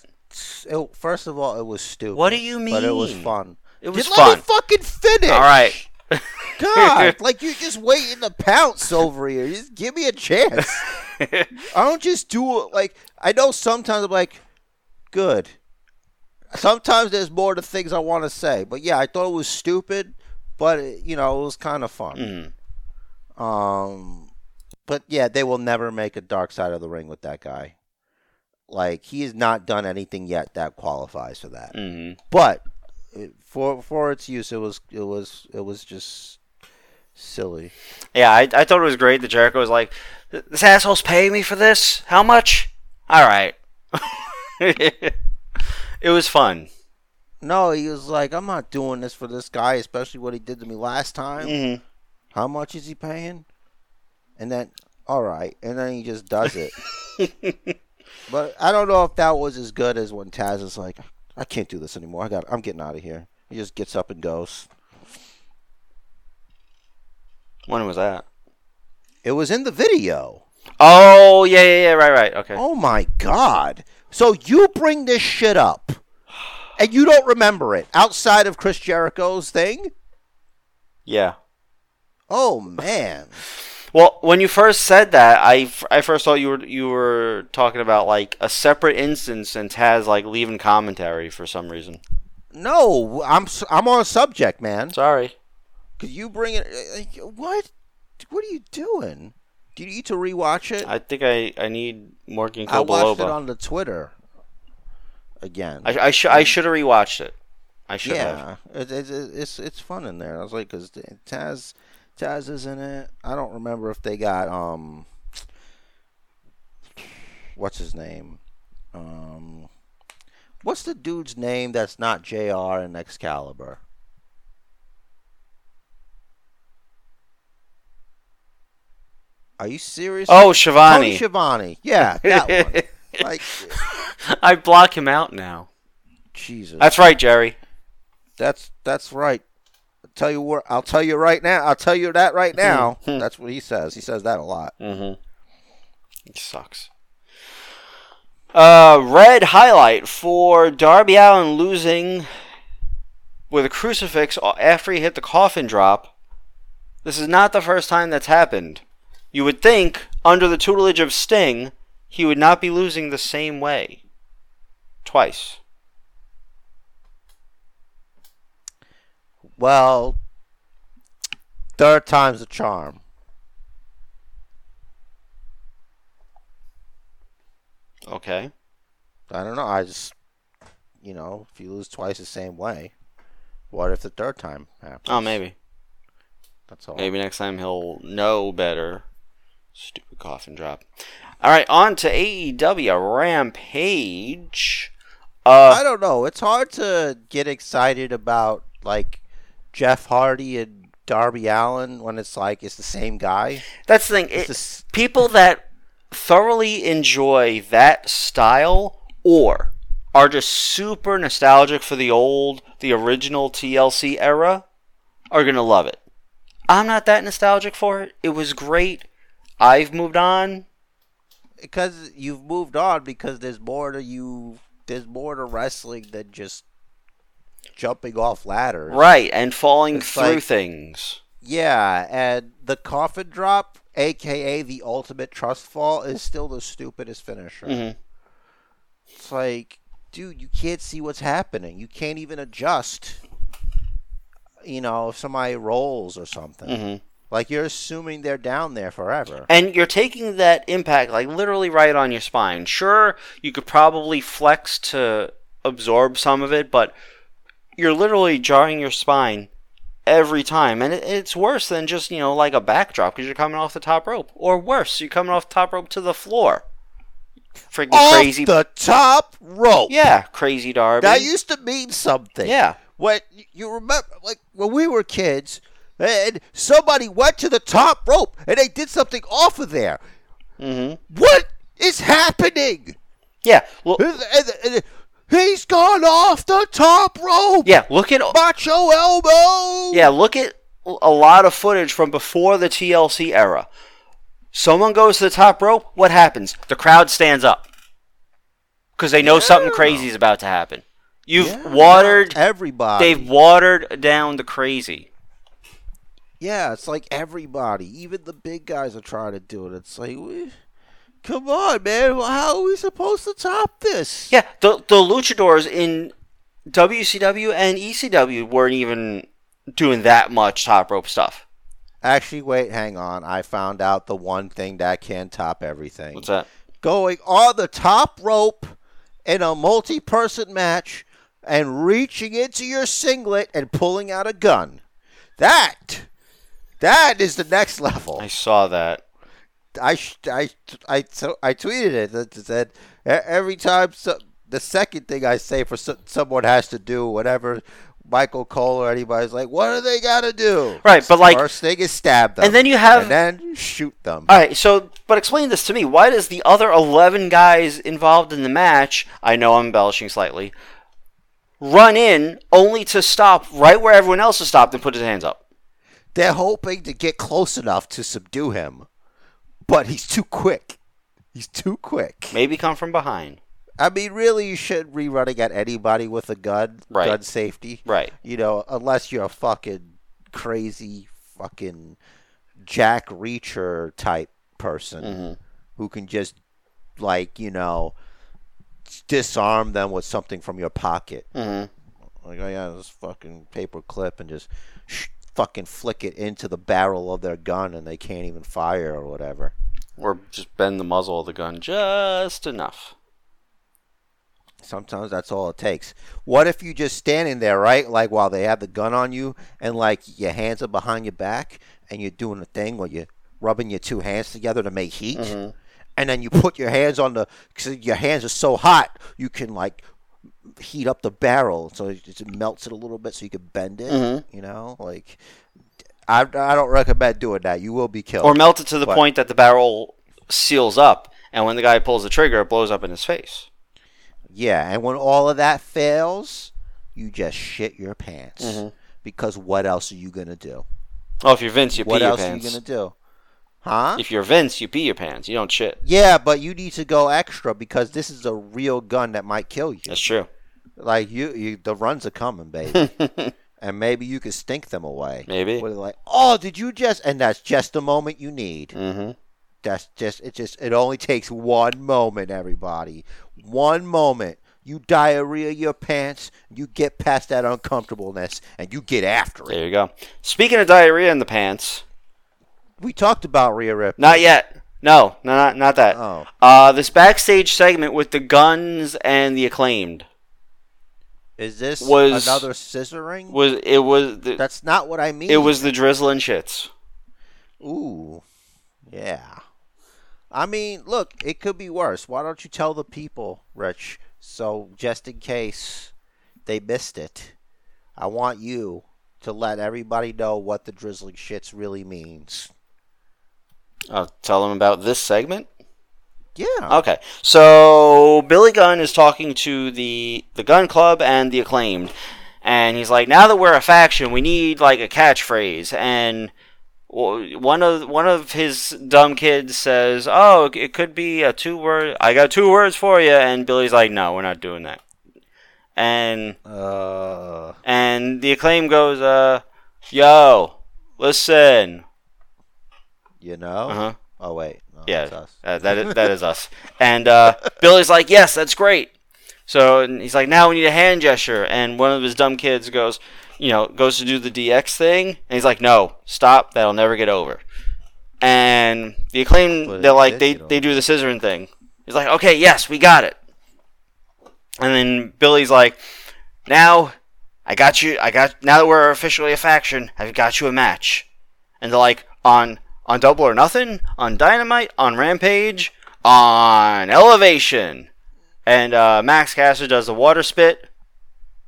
It, first of all, it was stupid. What do you mean? But it was fun. It was Just let fun. me fucking finish. All right. God, like you're just waiting to pounce over here. Just give me a chance. I don't just do it like I know sometimes I'm like, good. Sometimes there's more to things I want to say, but yeah, I thought it was stupid, but it, you know it was kind of fun. Mhm. Um, but yeah, they will never make a dark side of the ring with that guy. Like he has not done anything yet that qualifies for that. Mhm. But for for its use, it was it was it was just silly. Yeah, I, I thought it was great that Jericho was like, "This asshole's paying me for this. How much? All right." it was fun. No, he was like, I'm not doing this for this guy, especially what he did to me last time. Mhm. How much is he paying? And then, all right, and then he just does it. but I don't know if that was as good as when Taz is like, I can't do this anymore. I got, I'm getting out of here. He just gets up and goes. When was that? It was in the video. Oh yeah, yeah, yeah. Right, right. Okay. Oh my god! So you bring this shit up, and you don't remember it outside of Chris Jericho's thing? Yeah. Oh man! Well, when you first said that, I, I first thought you were you were talking about like a separate instance and Taz like leaving commentary for some reason. No, I'm I'm on a subject, man. Sorry. Cause you bring it. What? What are you doing? Do you need to rewatch it? I think I, I need Morgan I watched it on the Twitter again. I I, sh- I should have rewatched it. I should have. yeah, it, it, it, it's it's fun in there. I was like, because Taz Taz is in it. I don't remember if they got um, what's his name, um, what's the dude's name that's not Jr. in Excalibur? Are you serious? Oh, Schiavone. Tony Schiavone. Yeah, that one. Like, I block him out now. Jesus. That's right, Jerry. That's that's right. I'll tell you what. I'll tell you right now. I'll tell you that right now. that's what he says. He says that a lot. Mm-hmm. It sucks. Uh, red highlight for Darby Allin losing with a crucifix after he hit the coffin drop. This is not the first time that's happened. You would think, under the tutelage of Sting, he would not be losing the same way. Twice. Well, third time's a charm. Okay. I don't know. I just, you know, if you lose twice the same way, what if the third time happens? Oh, maybe. That's all. Maybe next time he'll know better. Stupid coffin drop. All right, on to AEW Rampage. Uh, I don't know. It's hard to get excited about like Jeff Hardy and Darby Allin when it's like it's the same guy. that's the thing. It's It, the s- people that thoroughly enjoy that style or are just super nostalgic for the old, the original TLC era are going to love it. I'm not that nostalgic for it. It was great. I've moved on. because you've moved on because there's more to you there's more to wrestling than just jumping off ladders. Right, and falling It's through like- things. Yeah, and the coffin drop, aka the ultimate trust fall, is still the stupidest finisher. Mhm. It's like, dude, you can't see what's happening. You can't even adjust. You know, if somebody rolls or something. hmm Like you're assuming they're down there forever. And you're taking that impact like literally right on your spine. Sure, you could probably flex to absorb some of it, but you're literally jarring your spine every time. And it, it's worse than just, you know, like a backdrop because you're coming off the top rope. Or worse, you're coming off the top rope to the floor. Freaking Off crazy. the top rope. yeah, crazy Darby. That used to mean something. yeah. When you remember, like when we were kids, and somebody went to the top rope and they did something off of there. hmm What is happening? Yeah. Well, He's gone off the top rope. yeah, look at Macho elbow. Yeah, look at a lot of footage from before the TLC era. Someone goes to the top rope, what happens? The crowd stands up. Because they know something crazy is about to happen. You've Yeah, watered, everybody. they've watered down the crazy. Yeah, it's like everybody, even the big guys are trying to do it. It's like, we, come on, man. How are we supposed to top this? Yeah, the, the luchadors in WCW and ECW weren't even doing that much top rope stuff. Actually, wait, hang on. I found out the one thing that can top everything. What's that? Going on the top rope in a multi-person match and reaching into your singlet and pulling out a gun. That, that is the next level. I saw that. I sh- I I so I tweeted it that said every time so, the second thing I say for so, someone has to do whatever Michael Cole or anybody's like, what do they got to do? Right, but like- first thing is stab them, And then you have- and then shoot them. All right, so but explain this to me. Why does the other eleven guys involved in the match? I know I'm embellishing slightly. Run in only to stop right where everyone else has stopped and put his hands up. They're hoping to get close enough to subdue him, but he's too quick. He's too quick. Maybe come from behind. I mean, really, you shouldn't be running at anybody with a gun. Right. Gun safety. Right. You know, unless you're a fucking crazy fucking Jack Reacher type person Mhm. who can just, like, you know, disarm them with something from your pocket. hmm Like, oh yeah, this fucking paper clip and just sh- fucking flick it into the barrel of their gun and they can't even fire or whatever. Or just bend the muzzle of the gun just enough. Sometimes that's all it takes. What if you just standing there, right? Like while they have the gun on you, and like your hands are behind your back, and you're doing a thing where you're rubbing your two hands together to make heat, Mm-hmm. and then you put your hands on the, because your hands are so hot, you can like heat up the barrel so it just melts it a little bit so you can bend it. Mm-hmm. You know, like I, I don't recommend doing that. You will be killed. Or melt it to the But- point that the barrel seals up, and when the guy pulls the trigger, it blows up in his face. Yeah, and when all of that fails, you just shit your pants. Mm-hmm. Because what else are you gonna do? Oh, if you're Vince, you what else are you gonna do? Huh? If you're Vince, you pee your pants. You don't shit. yeah, but you need to go extra because this is a real gun that might kill you. That's true. Like you, you the runs are coming, baby. and maybe you can stink them away. Maybe. Where they're like, oh, did you just? And that's just the moment you need. Mm-hmm. That's just it. Just it only takes one moment, everybody. One moment. You diarrhea your pants. You get past that uncomfortableness, and you get after it. There you go. Speaking of diarrhea in the pants, We talked about Rhea Ripley. not yet. No, no, not not that. Oh. Uh, this backstage segment with the guns and the acclaimed Is this Was- another scissoring? was it was the, That's not what I mean. it was the drizzling shits. Ooh, yeah. I mean, look, it could be worse. Why don't you tell the people, Rich? So just in case they missed it, I want you to let everybody know what the drizzling shits really means. I'll tell them about this segment. Yeah. Okay, so Billy Gunn is talking to the the Gun Club and the Acclaimed, and he's like, "Now that we're a faction, we need like a catchphrase." And one of one of his dumb kids says, "Oh, it could be a two word. I got two words for you." And Billy's like, "No, we're not doing that." And Uh, and the Acclaim goes, "Uh, yo, listen." You know. Uh huh. Oh wait. No, Yeah, that's us. uh, that is, that is us. And uh, Billy's like, "Yes, that's great." So and he's like, "Now we need a hand gesture." And one of his dumb kids goes, you know, goes to do the DX thing, and he's like, "No, stop! That'll never get over." And the acclaim, they're like, they they do the scissoring thing. He's like, "Okay, yes, we got it." And then Billy's like, "Now, I got you. I got now that we're officially a faction. I've got you a match." And they're like, "On on Double or Nothing, on Dynamite, on Rampage, on Elevation." And uh, Max Caster does the water spit,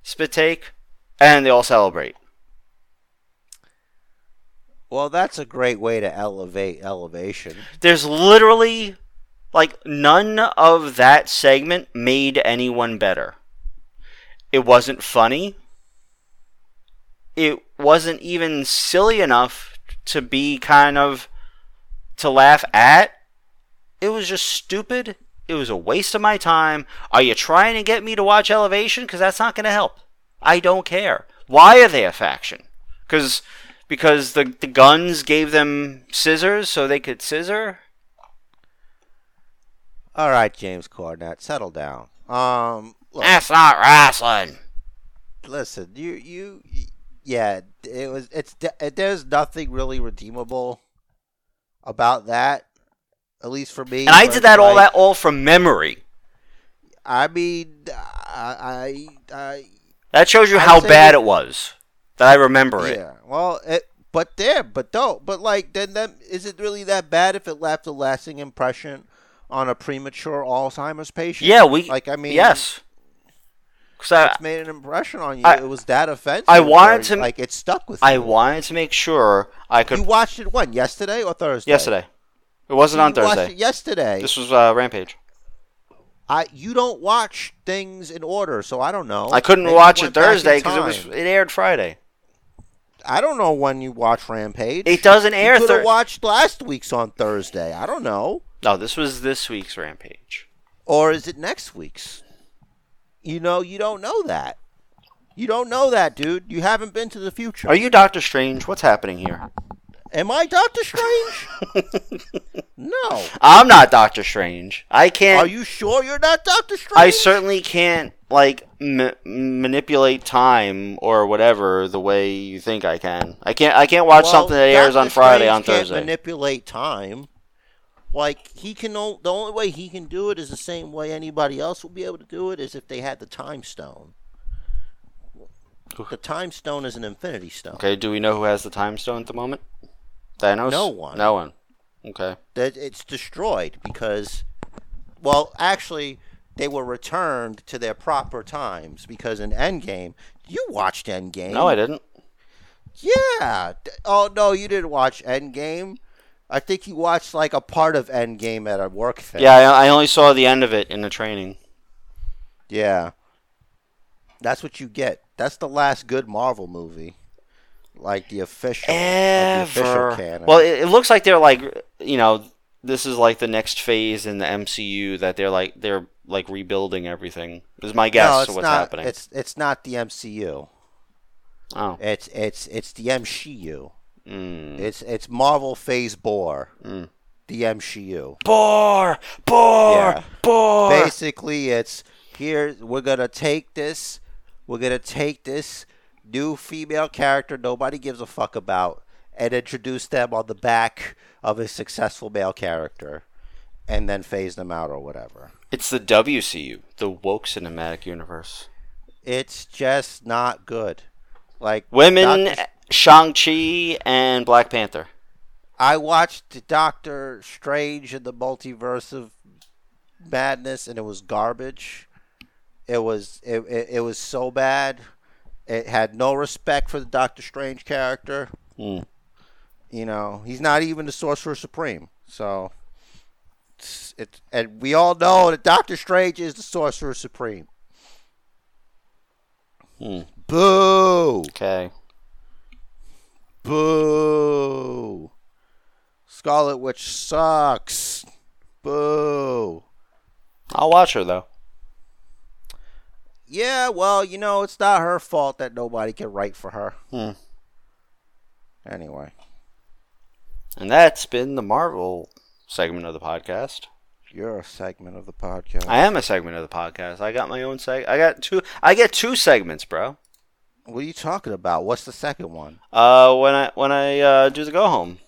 spit take, and they all celebrate. Well, that's a great way to elevate elevation. There's literally like none of that segment made anyone better. It wasn't funny. It wasn't even silly enough to be kind of to laugh at. It was just stupid. It was a waste of my time. Are you trying to get me to watch Elevation? Because that's not going to help. I don't care. Why are they a faction? Because because the the guns gave them scissors so they could scissor. All right, James Cornette, settle down. Um, look, That's not wrestling. listen, you, you, yeah, it was. It's it. there's nothing really redeemable about that, at least for me. And I did that all that all from memory. I mean, I, I, I That shows you I'd how bad that- it was that I remember it. yeah. Well, it, but there, but don't, but like, then that is it really that bad if it left a lasting impression on a premature Alzheimer's patient? Yeah, we like. I mean, yes. I, it's made an impression on you. I- it was that offensive. I wanted to- like it stuck with I you. wanted to make sure I could. You watched it when? Yesterday or Thursday? yesterday. It wasn't on You watched Thursday. it yesterday. This was uh, Rampage. I you don't watch things in order, so I don't know. I couldn't Maybe watch it went back in Thursday because it was it aired Friday. I don't know when you watch Rampage. It doesn't air You could have Thur- watched last week's on Thursday. I don't know, No, this was this week's Rampage. or is it next week's? You know, you don't know that. You don't know that, dude. You haven't been to the future. Are you Doctor Strange? What's happening here? Am I Doctor Strange? no. I'm not Doctor Strange. I can't. Are you sure you're not Doctor Strange? I certainly can't like ma- manipulate time or whatever the way you think I can. I can't. I can't watch Well, something that airs on Friday Strange on can't Thursday. manipulate time. Like he can. o- The only way he can do it is the same way anybody else will be able to do it is if they had the time stone. The time stone is an infinity stone. Okay, do we know who has the time stone at the moment? Thanos? No one. No one. Okay. That it's destroyed because, well, actually, they were returned to their proper times because in Endgame, you watched Endgame. No, I didn't. Yeah. Oh no, you didn't watch Endgame. I think you watched like a part of Endgame at a work thing. Yeah, I, I only saw the end of it in the training. Yeah. That's what you get. That's the last good Marvel movie. Like the official, like the official canon. Well, it, it looks like they're like, you know, this is like the next phase in the MCU that they're like they're like rebuilding everything. Is my guess no, it's what's not. happening. It's it's not the MCU. oh. It's it's it's the MCU. Mm. It's it's Marvel Phase Four. Mm. The MCU. Boar, boar, Yeah. boar. Basically, it's here. We're gonna take this. We're gonna take this new female character nobody gives a fuck about, and introduce them on the back of a successful male character, and then phase them out or whatever. It's the WCU, the woke cinematic universe. It's just not good. Like Women, Shang Chi, and Black Panther. I watched Doctor Strange in the Multiverse of Madness, and it was garbage. It was it, it, it was so bad. It had no respect for the Doctor Strange character. Hmm. You know, he's not even the Sorcerer Supreme. So, it's, it and we all know that Doctor Strange is the Sorcerer Supreme. Hmm. Boo! Okay. Boo! Scarlet Witch sucks. Boo! I'll watch her though. Yeah, well, you know, it's not her fault that nobody can write for her. Hmm. Anyway, And that's been the Marvel segment of the podcast. you're a segment of the podcast. I am a segment of the podcast. I got my own seg. I got two. I get two segments, bro. What are you talking about? What's the second one? Uh, when I when I uh, do the go home.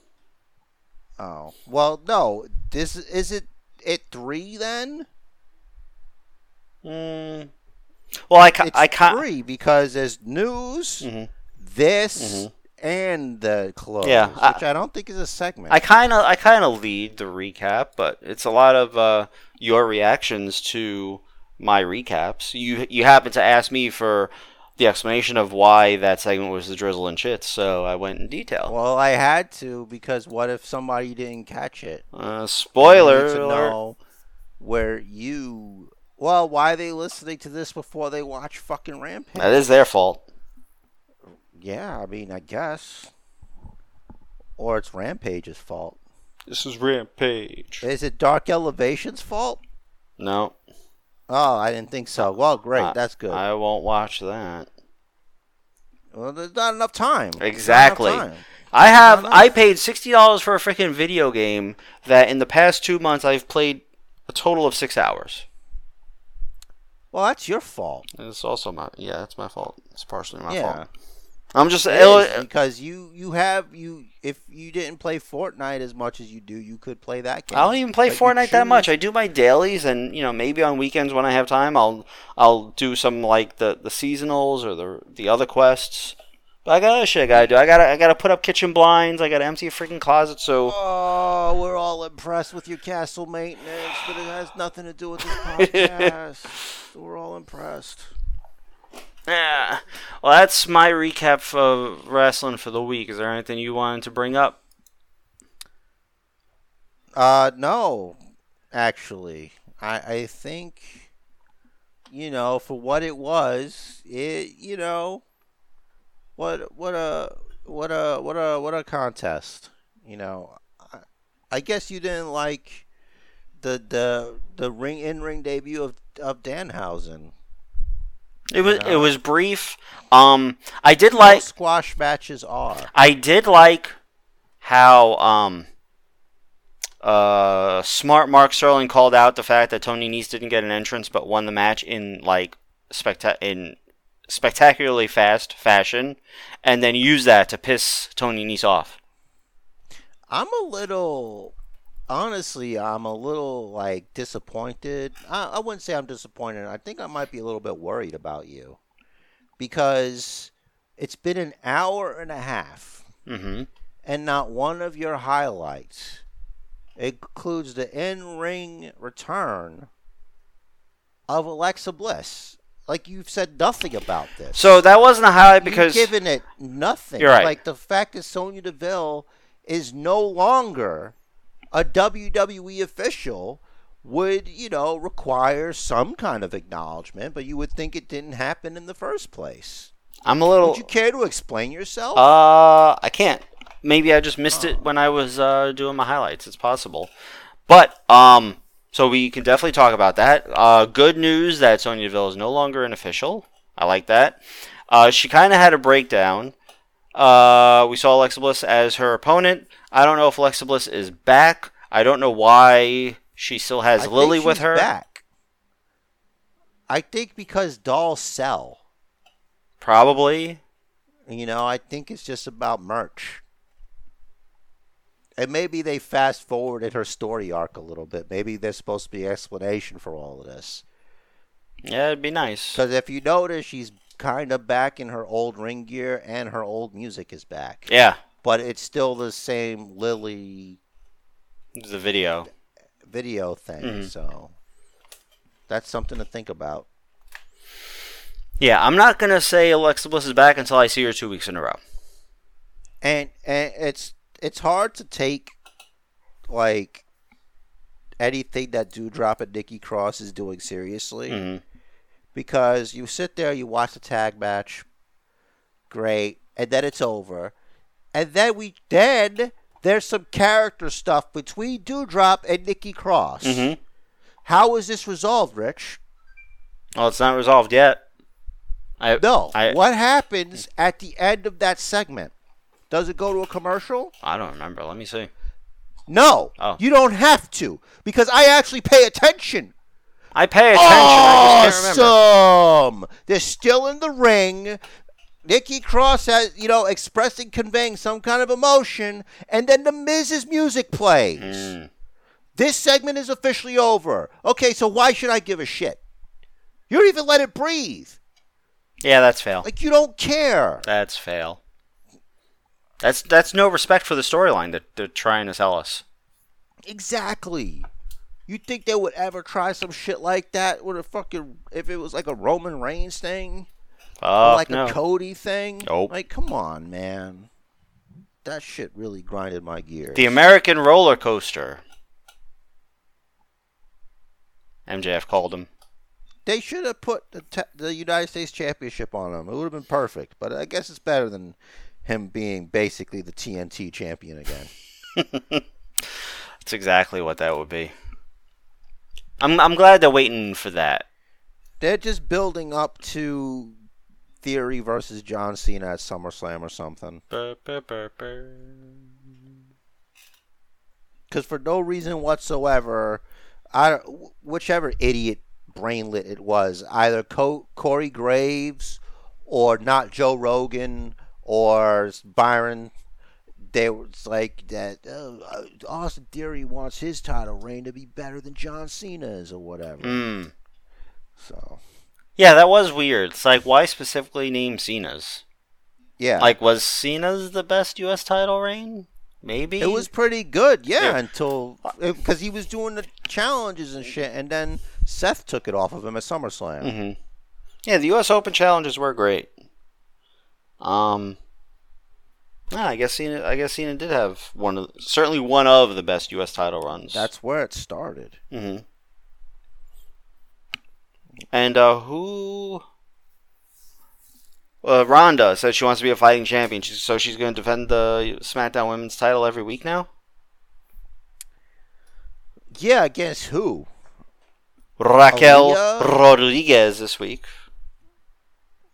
Oh, well, no. This is it. It three then? Mm. Well, I ca- It's I can't. three because there's news, Mhm. this, and the close. Yeah, I- which I, don't think is a segment. I kind of I kind of lead the recap, but it's a lot of uh, your reactions to my recaps. You you happen to ask me for the explanation of why that segment was the drizzle and shits, so I went in detail. well, I had to because what if somebody didn't catch it? Uh, spoiler to alert. know where you. Well, why are they listening to this before they watch fucking Rampage? That is their fault. Yeah, I mean, I guess. Or it's Rampage's fault. This is Rampage. Is it Dark Elevation's fault? No, Oh, I didn't think so. Well, great. I- That's good. I won't watch that. well, there's not enough time. Not enough Exactly. time. I have. I paid sixty dollars for a freaking video game that in the past two months I've played a total of six hours. Well, that's your fault. It's also my yeah, it's my fault. It's partially my yeah. fault. I'm just ill- uh, is, because you you have you if you didn't play Fortnite as much as you do, you could play that game. I don't even play But Fortnite that much. I do my dailies, and you know maybe on weekends when I have time, I'll I'll do some like the, the seasonals or the the other quests. But I got other shit I gotta do. I gotta I gotta put up kitchen blinds. I gotta empty a freaking closet. So Oh, we're all impressed with your castle maintenance, but it has nothing to do with this podcast. we're all impressed. Yeah. Well, that's my recap of wrestling for the week. Is there anything you wanted to bring up? Uh, no, actually, I I think, you know, for what it was, it you know, what what a what a what a what a contest, you know. I, I guess you didn't like the the the ring in ring debut of of Danhausen. It was No. it was brief. Um, I did Like like squash matches are. I did like how um uh smart Mark Sterling called out the fact that Tony Nese didn't get an entrance but won the match in like specta- in spectacularly fast fashion and then used that to piss Tony Nese off. I'm a little honestly, I'm a little like disappointed. I, I wouldn't say I'm disappointed. I think I might be a little bit worried about you because it's been an hour and a half, Mm-hmm. and not one of your highlights includes the in-ring return of Alexa Bliss. Like you've said nothing about this. So that wasn't a highlight because You've given it nothing. You're right. Like the fact that Sonya Deville is no longer a WWE official would, you know, require some kind of acknowledgement, but you would think it didn't happen in the first place. I'm a little. Would you care to explain yourself? Uh, I can't. Maybe I just missed it when I was uh, doing my highlights. It's possible, but um, so we can definitely talk about that. Uh, good news that Sonya Deville is no longer an official. I like that. Uh, she kind of had a breakdown. Uh, we saw Alexa Bliss as her opponent. I don't know if Alexa Bliss is back. I don't know why she still has I Lilly with her. Back. I think because dolls sell. Probably. You know, I think it's just about merch. And maybe they fast forwarded her story arc a little bit. Maybe there's supposed to be an explanation for all of this. Yeah, it'd be nice. Because if you notice, she's kind of back in her old ring gear and her old music is back. Yeah, But it's still the same Lilly the video. video thing. Mhm. So that's something to think about. Yeah, I'm not gonna say Alexa Bliss is back until I see her two weeks in a row. and and it's it's hard to take like anything that Doudrop and Nikki Cross is doing seriously hmm because you sit there, you watch the tag match, great, and then it's over, and then we then there's some character stuff between Doudrop and Nikki Cross. hmm How is this resolved, Rich? Well, it's not resolved yet. I No. I what happens at the end of that segment? Does it go to a commercial? I don't remember. Let me see. No, Oh. you don't have to because I actually pay attention. I pay attention. I just can't. Awesome! They're still in the ring. Nikki Cross has, you know, expressing, conveying some kind of emotion, and then the Miz's music plays. Mm. This segment is officially over. Okay, so why should I give a shit? You don't even let it breathe. Yeah, that's fail. Like you don't care. That's fail. That's that's no respect for the storyline that they're trying to sell us. Exactly. You think they would ever try some shit like that with a fucking if it was like a Roman Reigns thing? Or uh, like no. a Cody thing? Nope. Like, come on, man. That shit really grinded my gears. the American roller coaster. MJF called him. they should have put the, te- the United States Championship on him. It would have been perfect. But I guess it's better than him being basically the TNT champion again. That's exactly what that would be. I'm I'm glad they're waiting for that. They're just building up to Theory versus John Cena at SummerSlam or something. Because for no reason whatsoever, I whichever idiot brainlet it was, either Co- Corey Graves or not Joe Rogan or Byron, they was like that. Oh, uh, Austin Theory wants his title reign to be better than John Cena's or whatever. Mm. So Yeah, that was weird. It's like why specifically name Cena's? yeah, Like was Cena's the best US title reign? Maybe. it was pretty good. Yeah, Yeah. until because he was doing the challenges and shit, and then Seth took it off of him at SummerSlam. hmm Yeah, the U.S. Open challenges were great. Um, yeah, I guess Cena. I guess Cena did have one of certainly one of the best U.S. title runs. That's where it started. hmm And uh, who? Uh, Ronda said she wants to be a fighting champion, She's- so she's going to defend the SmackDown Women's title every week now. Yeah, against who? Raquel Aaliyah? Rodriguez this week.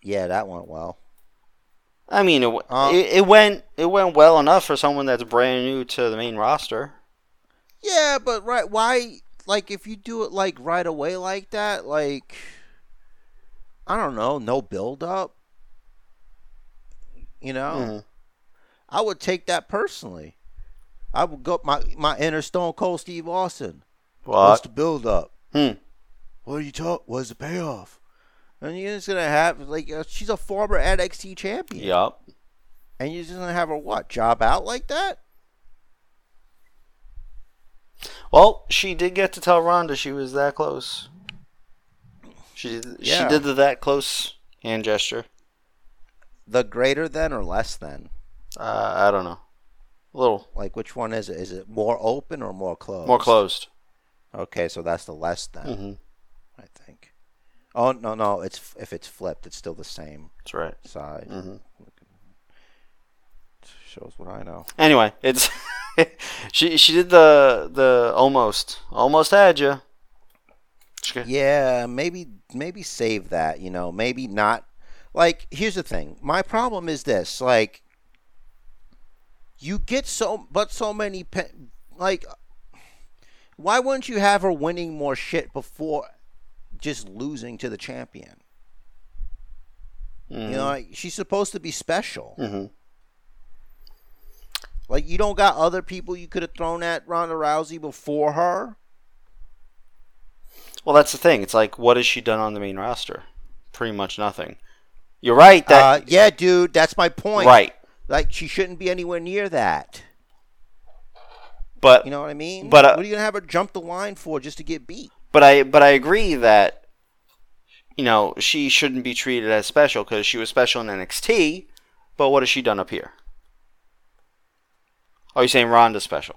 Yeah, that went well. I mean, it, Uh, it, it went it went well enough for someone that's brand new to the main roster. Yeah, but right, why? Like, if you do it like right away like that, like, I don't know, no build up. You know, Mhm. I would take that personally. I would go my my inner Stone Cold Steve Austin. What? What's What? the build up? Hmm. What are you talk? What's the payoff? And you're just gonna have like uh, she's a former NXT champion, Yep. and you're just gonna have her what job out like that? Well, she did get to tell Ronda she was that close. She did, she did the that close hand gesture. The greater than or less than? Uh, I don't know. A little Like which one is it? Is it more open or more closed? more closed. Okay, so that's the less than. hmm think. Oh no, no, it's if it's flipped, it's still the same That's right. side. hmm Shows what I know. Anyway, it's she she did the the almost almost had you. Yeah, maybe maybe save that. You know, maybe not. Like, here's the thing. My problem is this. Like, you get so but so many pe- like. Why wouldn't you have her winning more shit before just losing to the champion? You know, like, she's supposed to be special. hmm Like you don't got other people you could have thrown at Ronda Rousey before her. Well, that's the thing. It's like, what has she done on the main roster? Pretty much nothing. You're right. That uh, yeah, dude, that's my point. right. Like she shouldn't be anywhere near that. But You know what I mean? But, uh, what are you gonna have her jump the line for just to get beat? But I but I agree that you know she shouldn't be treated as special because she was special in NXT. But what has she done up here? Are you saying Ronda's special?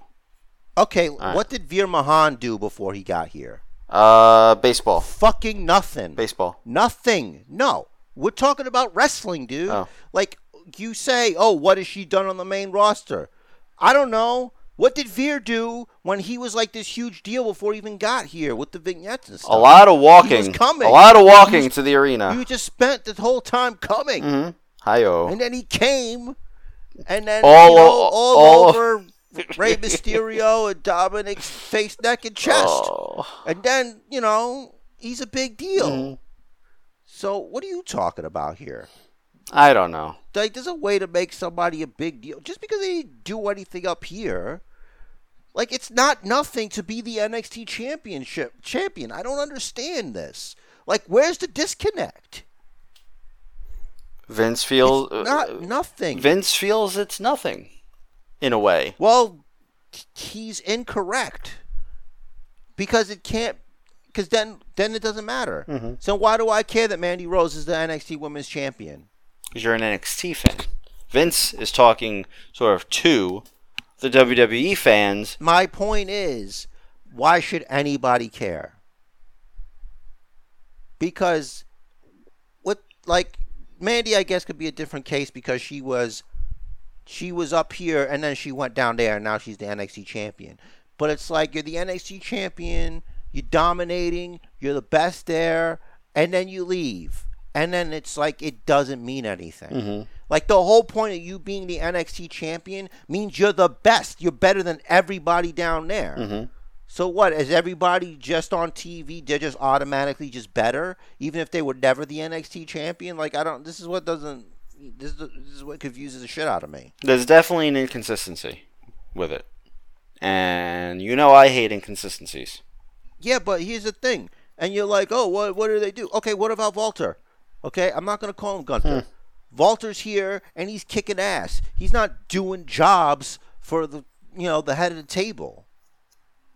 Okay, right. what did Veer Mahaan do before he got here? Uh, baseball. Fucking nothing. Baseball. Nothing. No. We're talking about wrestling, dude. Oh. Like you say, oh, what has she done on the main roster? I don't know. What did Veer do when he was like this huge deal before he even got here with the vignettes and stuff? A lot of walking. coming. A lot of walking was- to the arena. You just spent this whole time coming. hmm Hi-yo. And then he came, and then All you know, all, all- over Rey Mysterio and Dominic's face, neck, and chest. Oh. And then you know he's a big deal. Mhm. So what are you talking about here? I don't know. Like, there's a way to make somebody a big deal just because they didn't do anything up here. Like, it's not nothing to be the NXT championship champion. I don't understand this. Like, where's the disconnect? Vince feels It's not nothing. Vince feels it's nothing, in a way. Well, he's incorrect because it can't. Because then, then it doesn't matter. Mhm. So why do I care that Mandy Rose is the NXT Women's Champion? Because you're an NXT fan. Vince is talking sort of to the WWE fans. My point is, why should anybody care? Because, what like Mandy, I guess could be a different case because she was, she was up here and then she went down there and now she's the NXT champion. But it's like you're the NXT champion, you're dominating, you're the best there, and then you leave. And then it's like it doesn't mean anything. Mhm. Like the whole point of you being the NXT champion means you're the best. You're better than everybody down there. Mhm. So what? Is everybody just on TV? They're just automatically just better, even if they were never the NXT champion. Like I don't. This is what doesn't. This is, this is what confuses the shit out of me. There's definitely an inconsistency with it. And you know I hate inconsistencies. Yeah, but here's the thing. And you're like, oh, what? What do they do? Okay, what about Walter? Okay, I'm not gonna call him Gunther. Walter's here and he's kicking ass. He's not doing jobs for the you know the head of the table.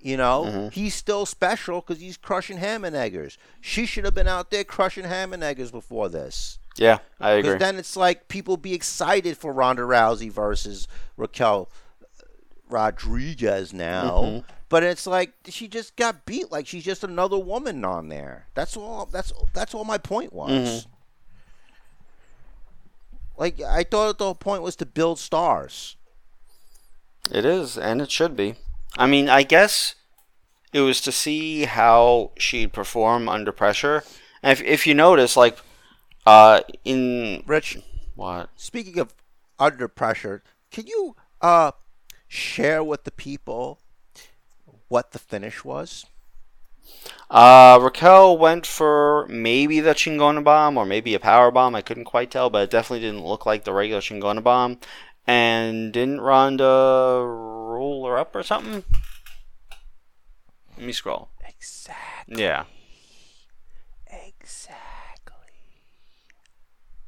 You know, Mhm. he's still special because he's crushing ham and eggers. She should have been out there crushing ham and eggers before this. Yeah, I agree. Because then it's like people be excited for Ronda Rousey versus Raquel Rodriguez now. Mhm. But it's like she just got beat. Like she's just another woman on there. That's all. That's that's all my point was. Mhm. Like I thought the whole point was to build stars. It is, and it should be. I mean, I guess it was to see how she'd perform under pressure. And if, if you notice, like, uh, in Rich, what? speaking of under pressure, can you uh share with the people what the finish was? Uh, Raquel went for maybe the Chingona bomb or maybe a power bomb. I couldn't quite tell, but it definitely didn't look like the regular Chingona bomb. And didn't Ronda roll her up or something. Let me scroll. Exactly. Yeah. Exactly.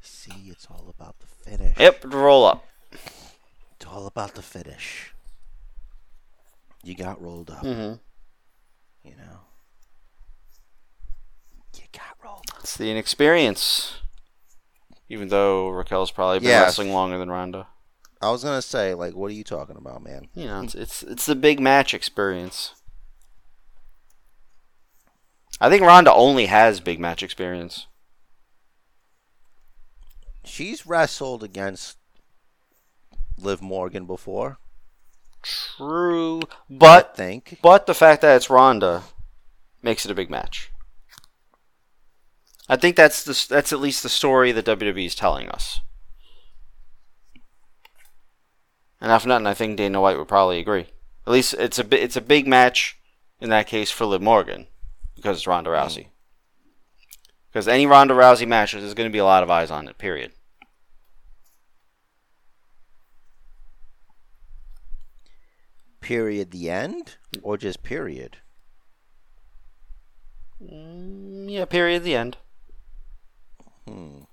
See, it's all about the finish. Yep, roll up. It's all about the finish. You got rolled up. Mm-hmm. You know. You got rolled up. It's the inexperience. Even though Raquel's probably been Yes. wrestling longer than Ronda. I was gonna say, like, what are you talking about, man? You know, it's, it's it's the big match experience. I think Ronda only has big match experience. She's wrestled against Liv Morgan before. True, I but think. but the fact that it's Ronda makes it a big match. I think that's the that's at least the story that WWE is telling us. And if not, I think Dana White would probably agree. At least it's a it's a big match in that case for Liv Morgan because it's Ronda Rousey. Because any Ronda Rousey match, there's going to be a lot of eyes on it. Period. Period. The end, or just period. Mm, yeah. Period. The end. Hmm.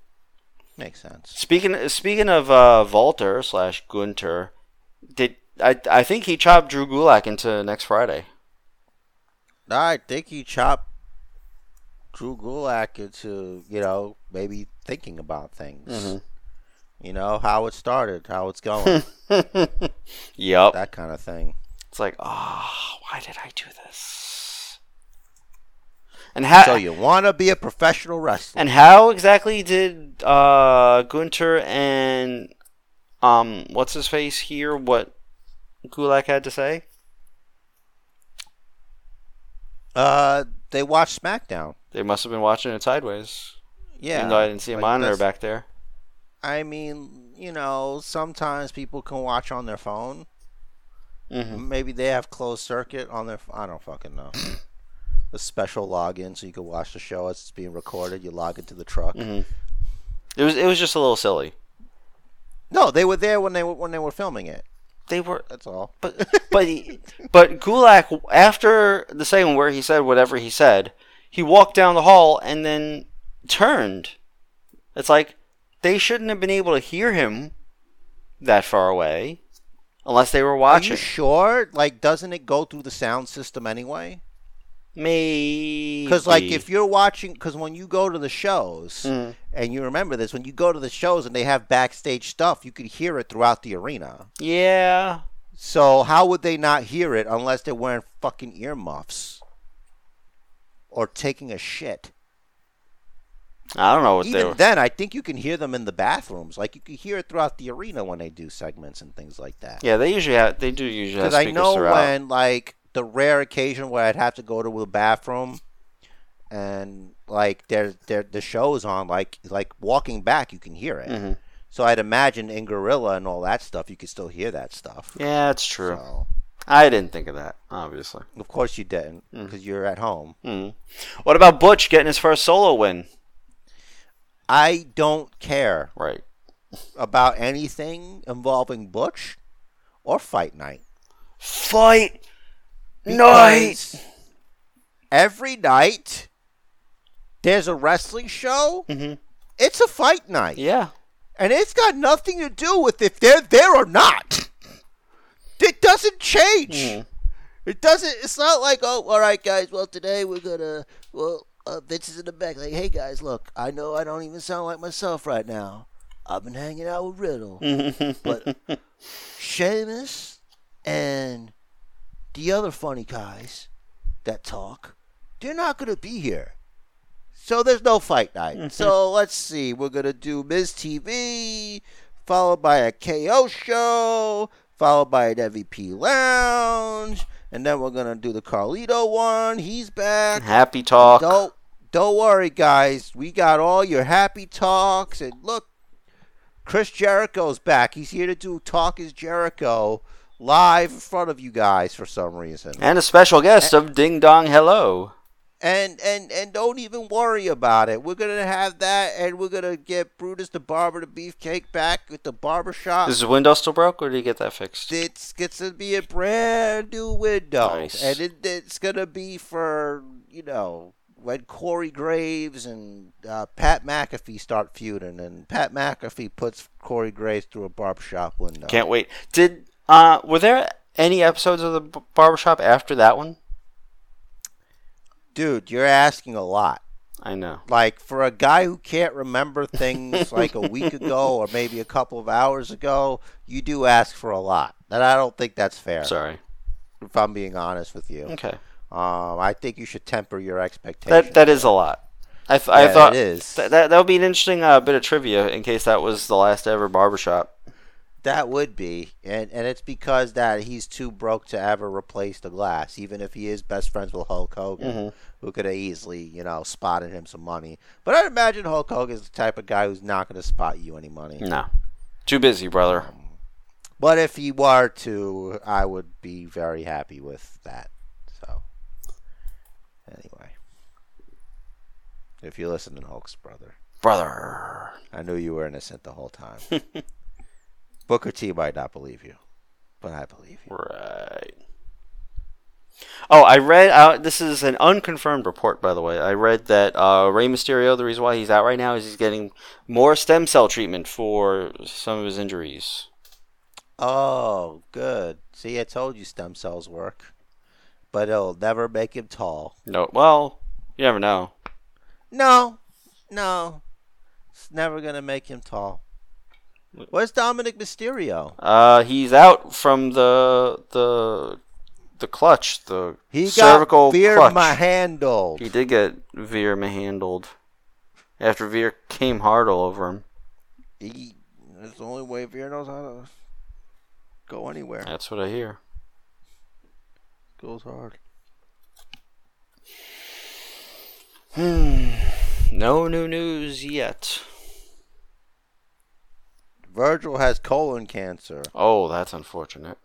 Makes sense. Speaking speaking of uh, Walter slash Gunther, did I I think he chopped Drew Gulak into next Friday. I think he chopped Drew Gulak into, you know, maybe thinking about things. Mhm. You know, how it started, how it's going, Yep. that kind of thing. It's like, oh, why did I do this? And how So you want to be a professional wrestler. and how exactly did uh, Gunther and um what's his face hear what Gulak had to say? Uh, they watched SmackDown. They must have been watching it sideways. Yeah. Even though I didn't see a like monitor that's- back there. I mean, you know, sometimes people can watch on their phone. hmm Maybe they have closed circuit on their. I don't fucking know. a special login so you can watch the show as it's being recorded. You log into the truck. hmm It was it was just a little silly. No, they were there when they were when they were filming it. They were That's all. But but he, but Gulak after the segment where he said whatever he said, he walked down the hall and then turned. It's like they shouldn't have been able to hear him that far away unless they were Are you watching. sure? Like, doesn't it go through the sound system anyway? Maybe Because like if you're watching, because when you go to the shows, Mm. and you remember this, when you go to the shows and they have backstage stuff, you could hear it throughout the arena. yeah, So how would they not hear it unless they're wearing fucking earmuffs or taking a shit? I don't know what they Even were. then, I think you can hear them in the bathrooms. Like you can hear it throughout the arena when they do segments and things like that. yeah, they usually have. They do usually Because I know when, like, the rare occasion where I'd have to go to the bathroom, and like there, there, the show's on, like, like walking back, you can hear it. Mhm. So I'd imagine in Gorilla and all that stuff, you could still hear that stuff. Yeah, it's true. So, I didn't think of that. Obviously. of course you didn't, Mm. because you're at home. Mm. What about Butch getting his first solo win? I don't care Right. about anything involving Butch or Fight Night. Fight night. Every night there's a wrestling show. hmm It's a fight night. Yeah. And it's got nothing to do with if they're there or not. It doesn't change. Mm. It doesn't. It's not like, oh, all right, guys. Well, today we're gonna. Well, uh, Vince is in the back. Like, hey, guys, look. I know I don't even sound like myself right now. I've been hanging out with Riddle, but Sheamus and the other funny guys that talk, they're not gonna be here. So there's no fight night. so let's see. We're gonna do Miz TV, followed by a KO show, followed by an MVP Lounge, and then we're gonna do the Carlito one. He's back. Happy talk. Don't don't worry, guys. We got all your happy talks, and look, Chris Jericho's back. He's here to do Talk is Jericho live in front of you guys for some reason. And a special guest of Ding Dong Hello. and and and don't even worry about it. We're gonna have that, and we're gonna get Brutus the barber the beefcake back at the barber shop. Is his window still broke, or did he get that fixed? It's gets to be a brand new window, Nice. and it, it's gonna be for you know when Corey Graves and uh, Pat McAfee start feuding, and Pat McAfee puts Corey Graves through a barbershop window. Can't wait. Did uh were there any episodes of the barbershop after that one? Dude, you're asking a lot. I know. Like for a guy who can't remember things like a week ago or maybe a couple of hours ago, you do ask for a lot. And I don't think that's fair. Sorry. If I'm being honest with you, Okay. um, I think you should temper your expectations. That that is a lot. I, th- I thought it is. Th- that that would be an interesting uh, bit of trivia in case that was the last ever barbershop. That would be, and and it's because that he's too broke to ever replace the glass, even if he is best friends with Hulk Hogan, Mhm. who could have easily, you know, spotted him some money. But I'd imagine Hulk Hogan's the type of guy who's not going to spot you any money. No. Too busy, brother. But if he were to, I would be very happy with that. So, anyway, if you listen to Hulk's brother, Brother. I knew you were innocent the whole time. Booker T might not believe you, but I believe you. Right. Oh, I read out. This is an unconfirmed report, by the way. I read that uh, Rey Mysterio, the reason why he's out right now is he's getting more stem cell treatment for some of his injuries. Oh, good. See, I told you stem cells work, but it'll never make him tall. No, well, you never know. No, no, it's never gonna make him tall. Where's Dominic Mysterio? Uh, he's out from the the the clutch, the He cervical got Veer clutch. handled. He did get Veer handled after Veer came hard all over him. He, that's the only way Veer knows how to go anywhere. That's what I hear. Goes hard. Hmm. No new news yet. Virgil has colon cancer. Oh, that's unfortunate.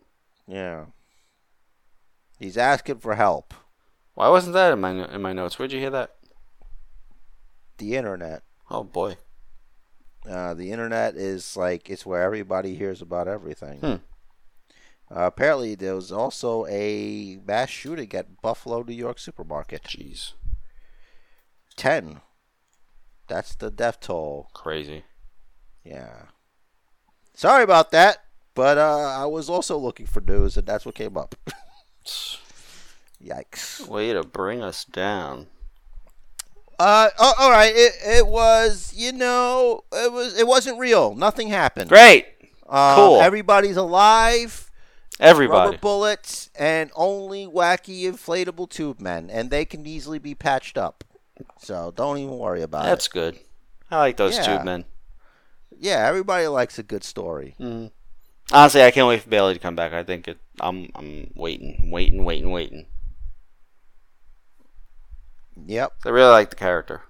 Yeah. He's asking for help. Why wasn't that in my in my notes? Where'd you hear that? The internet. Oh boy. Uh, the internet is like it's where everybody hears about everything. Hmm. Uh, apparently, there was also a mass shooting at Buffalo, New York supermarket. Jeez. Ten. That's the death toll. Crazy. Yeah. Sorry about that, but uh, I was also looking for news, and that's what came up. Yikes. Way to bring us down. Uh, oh, all right. It it was, you know, it was it wasn't real. Nothing happened. Great. Um, Cool. Everybody's alive. Everybody. Rubber bullets and only wacky inflatable tube men, and they can easily be patched up. So don't even worry about it. That's good. I like those Yeah. tube men. It. Yeah, everybody likes a good story. Mm. Honestly, I can't wait for Bayley to come back. I think it. I'm. I'm waiting, waiting, waiting, waiting. Yep. I really like the character.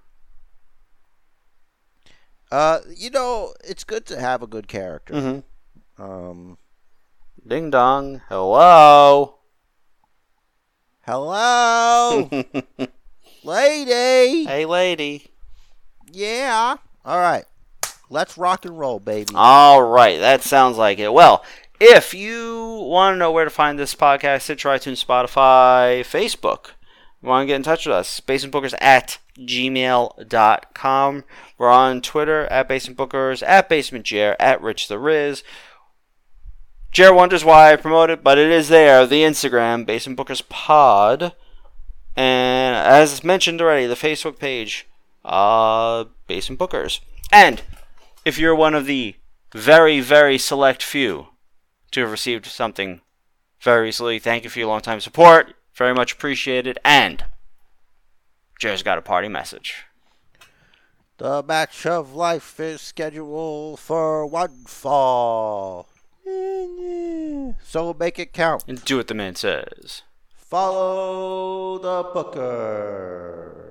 Uh, you know, it's good to have a good character. Mm-hmm. Um, Ding dong. Hello. hello, lady. hey, lady. Yeah. All right. Let's rock and roll, baby. All right, that sounds like it. Well, if you want to know where to find this podcast, Stitcher, iTunes, Spotify, Facebook, you want to get in touch with us, basementbookers at gmail.com. We're on Twitter at basementbookers, at basementjair, at rich the riz. Jer wonders why I promote it, but it is there. The Instagram, Basement Bookers Pod. And as mentioned already, the Facebook page, uh, Basement Bookers. And if you're one of the very, very select few to have received something very recently, thank you for your long time support. Very much appreciated. And Jer's got a party message. The match of life is scheduled for one fall. So make it count. And do what the man says. Follow the booker.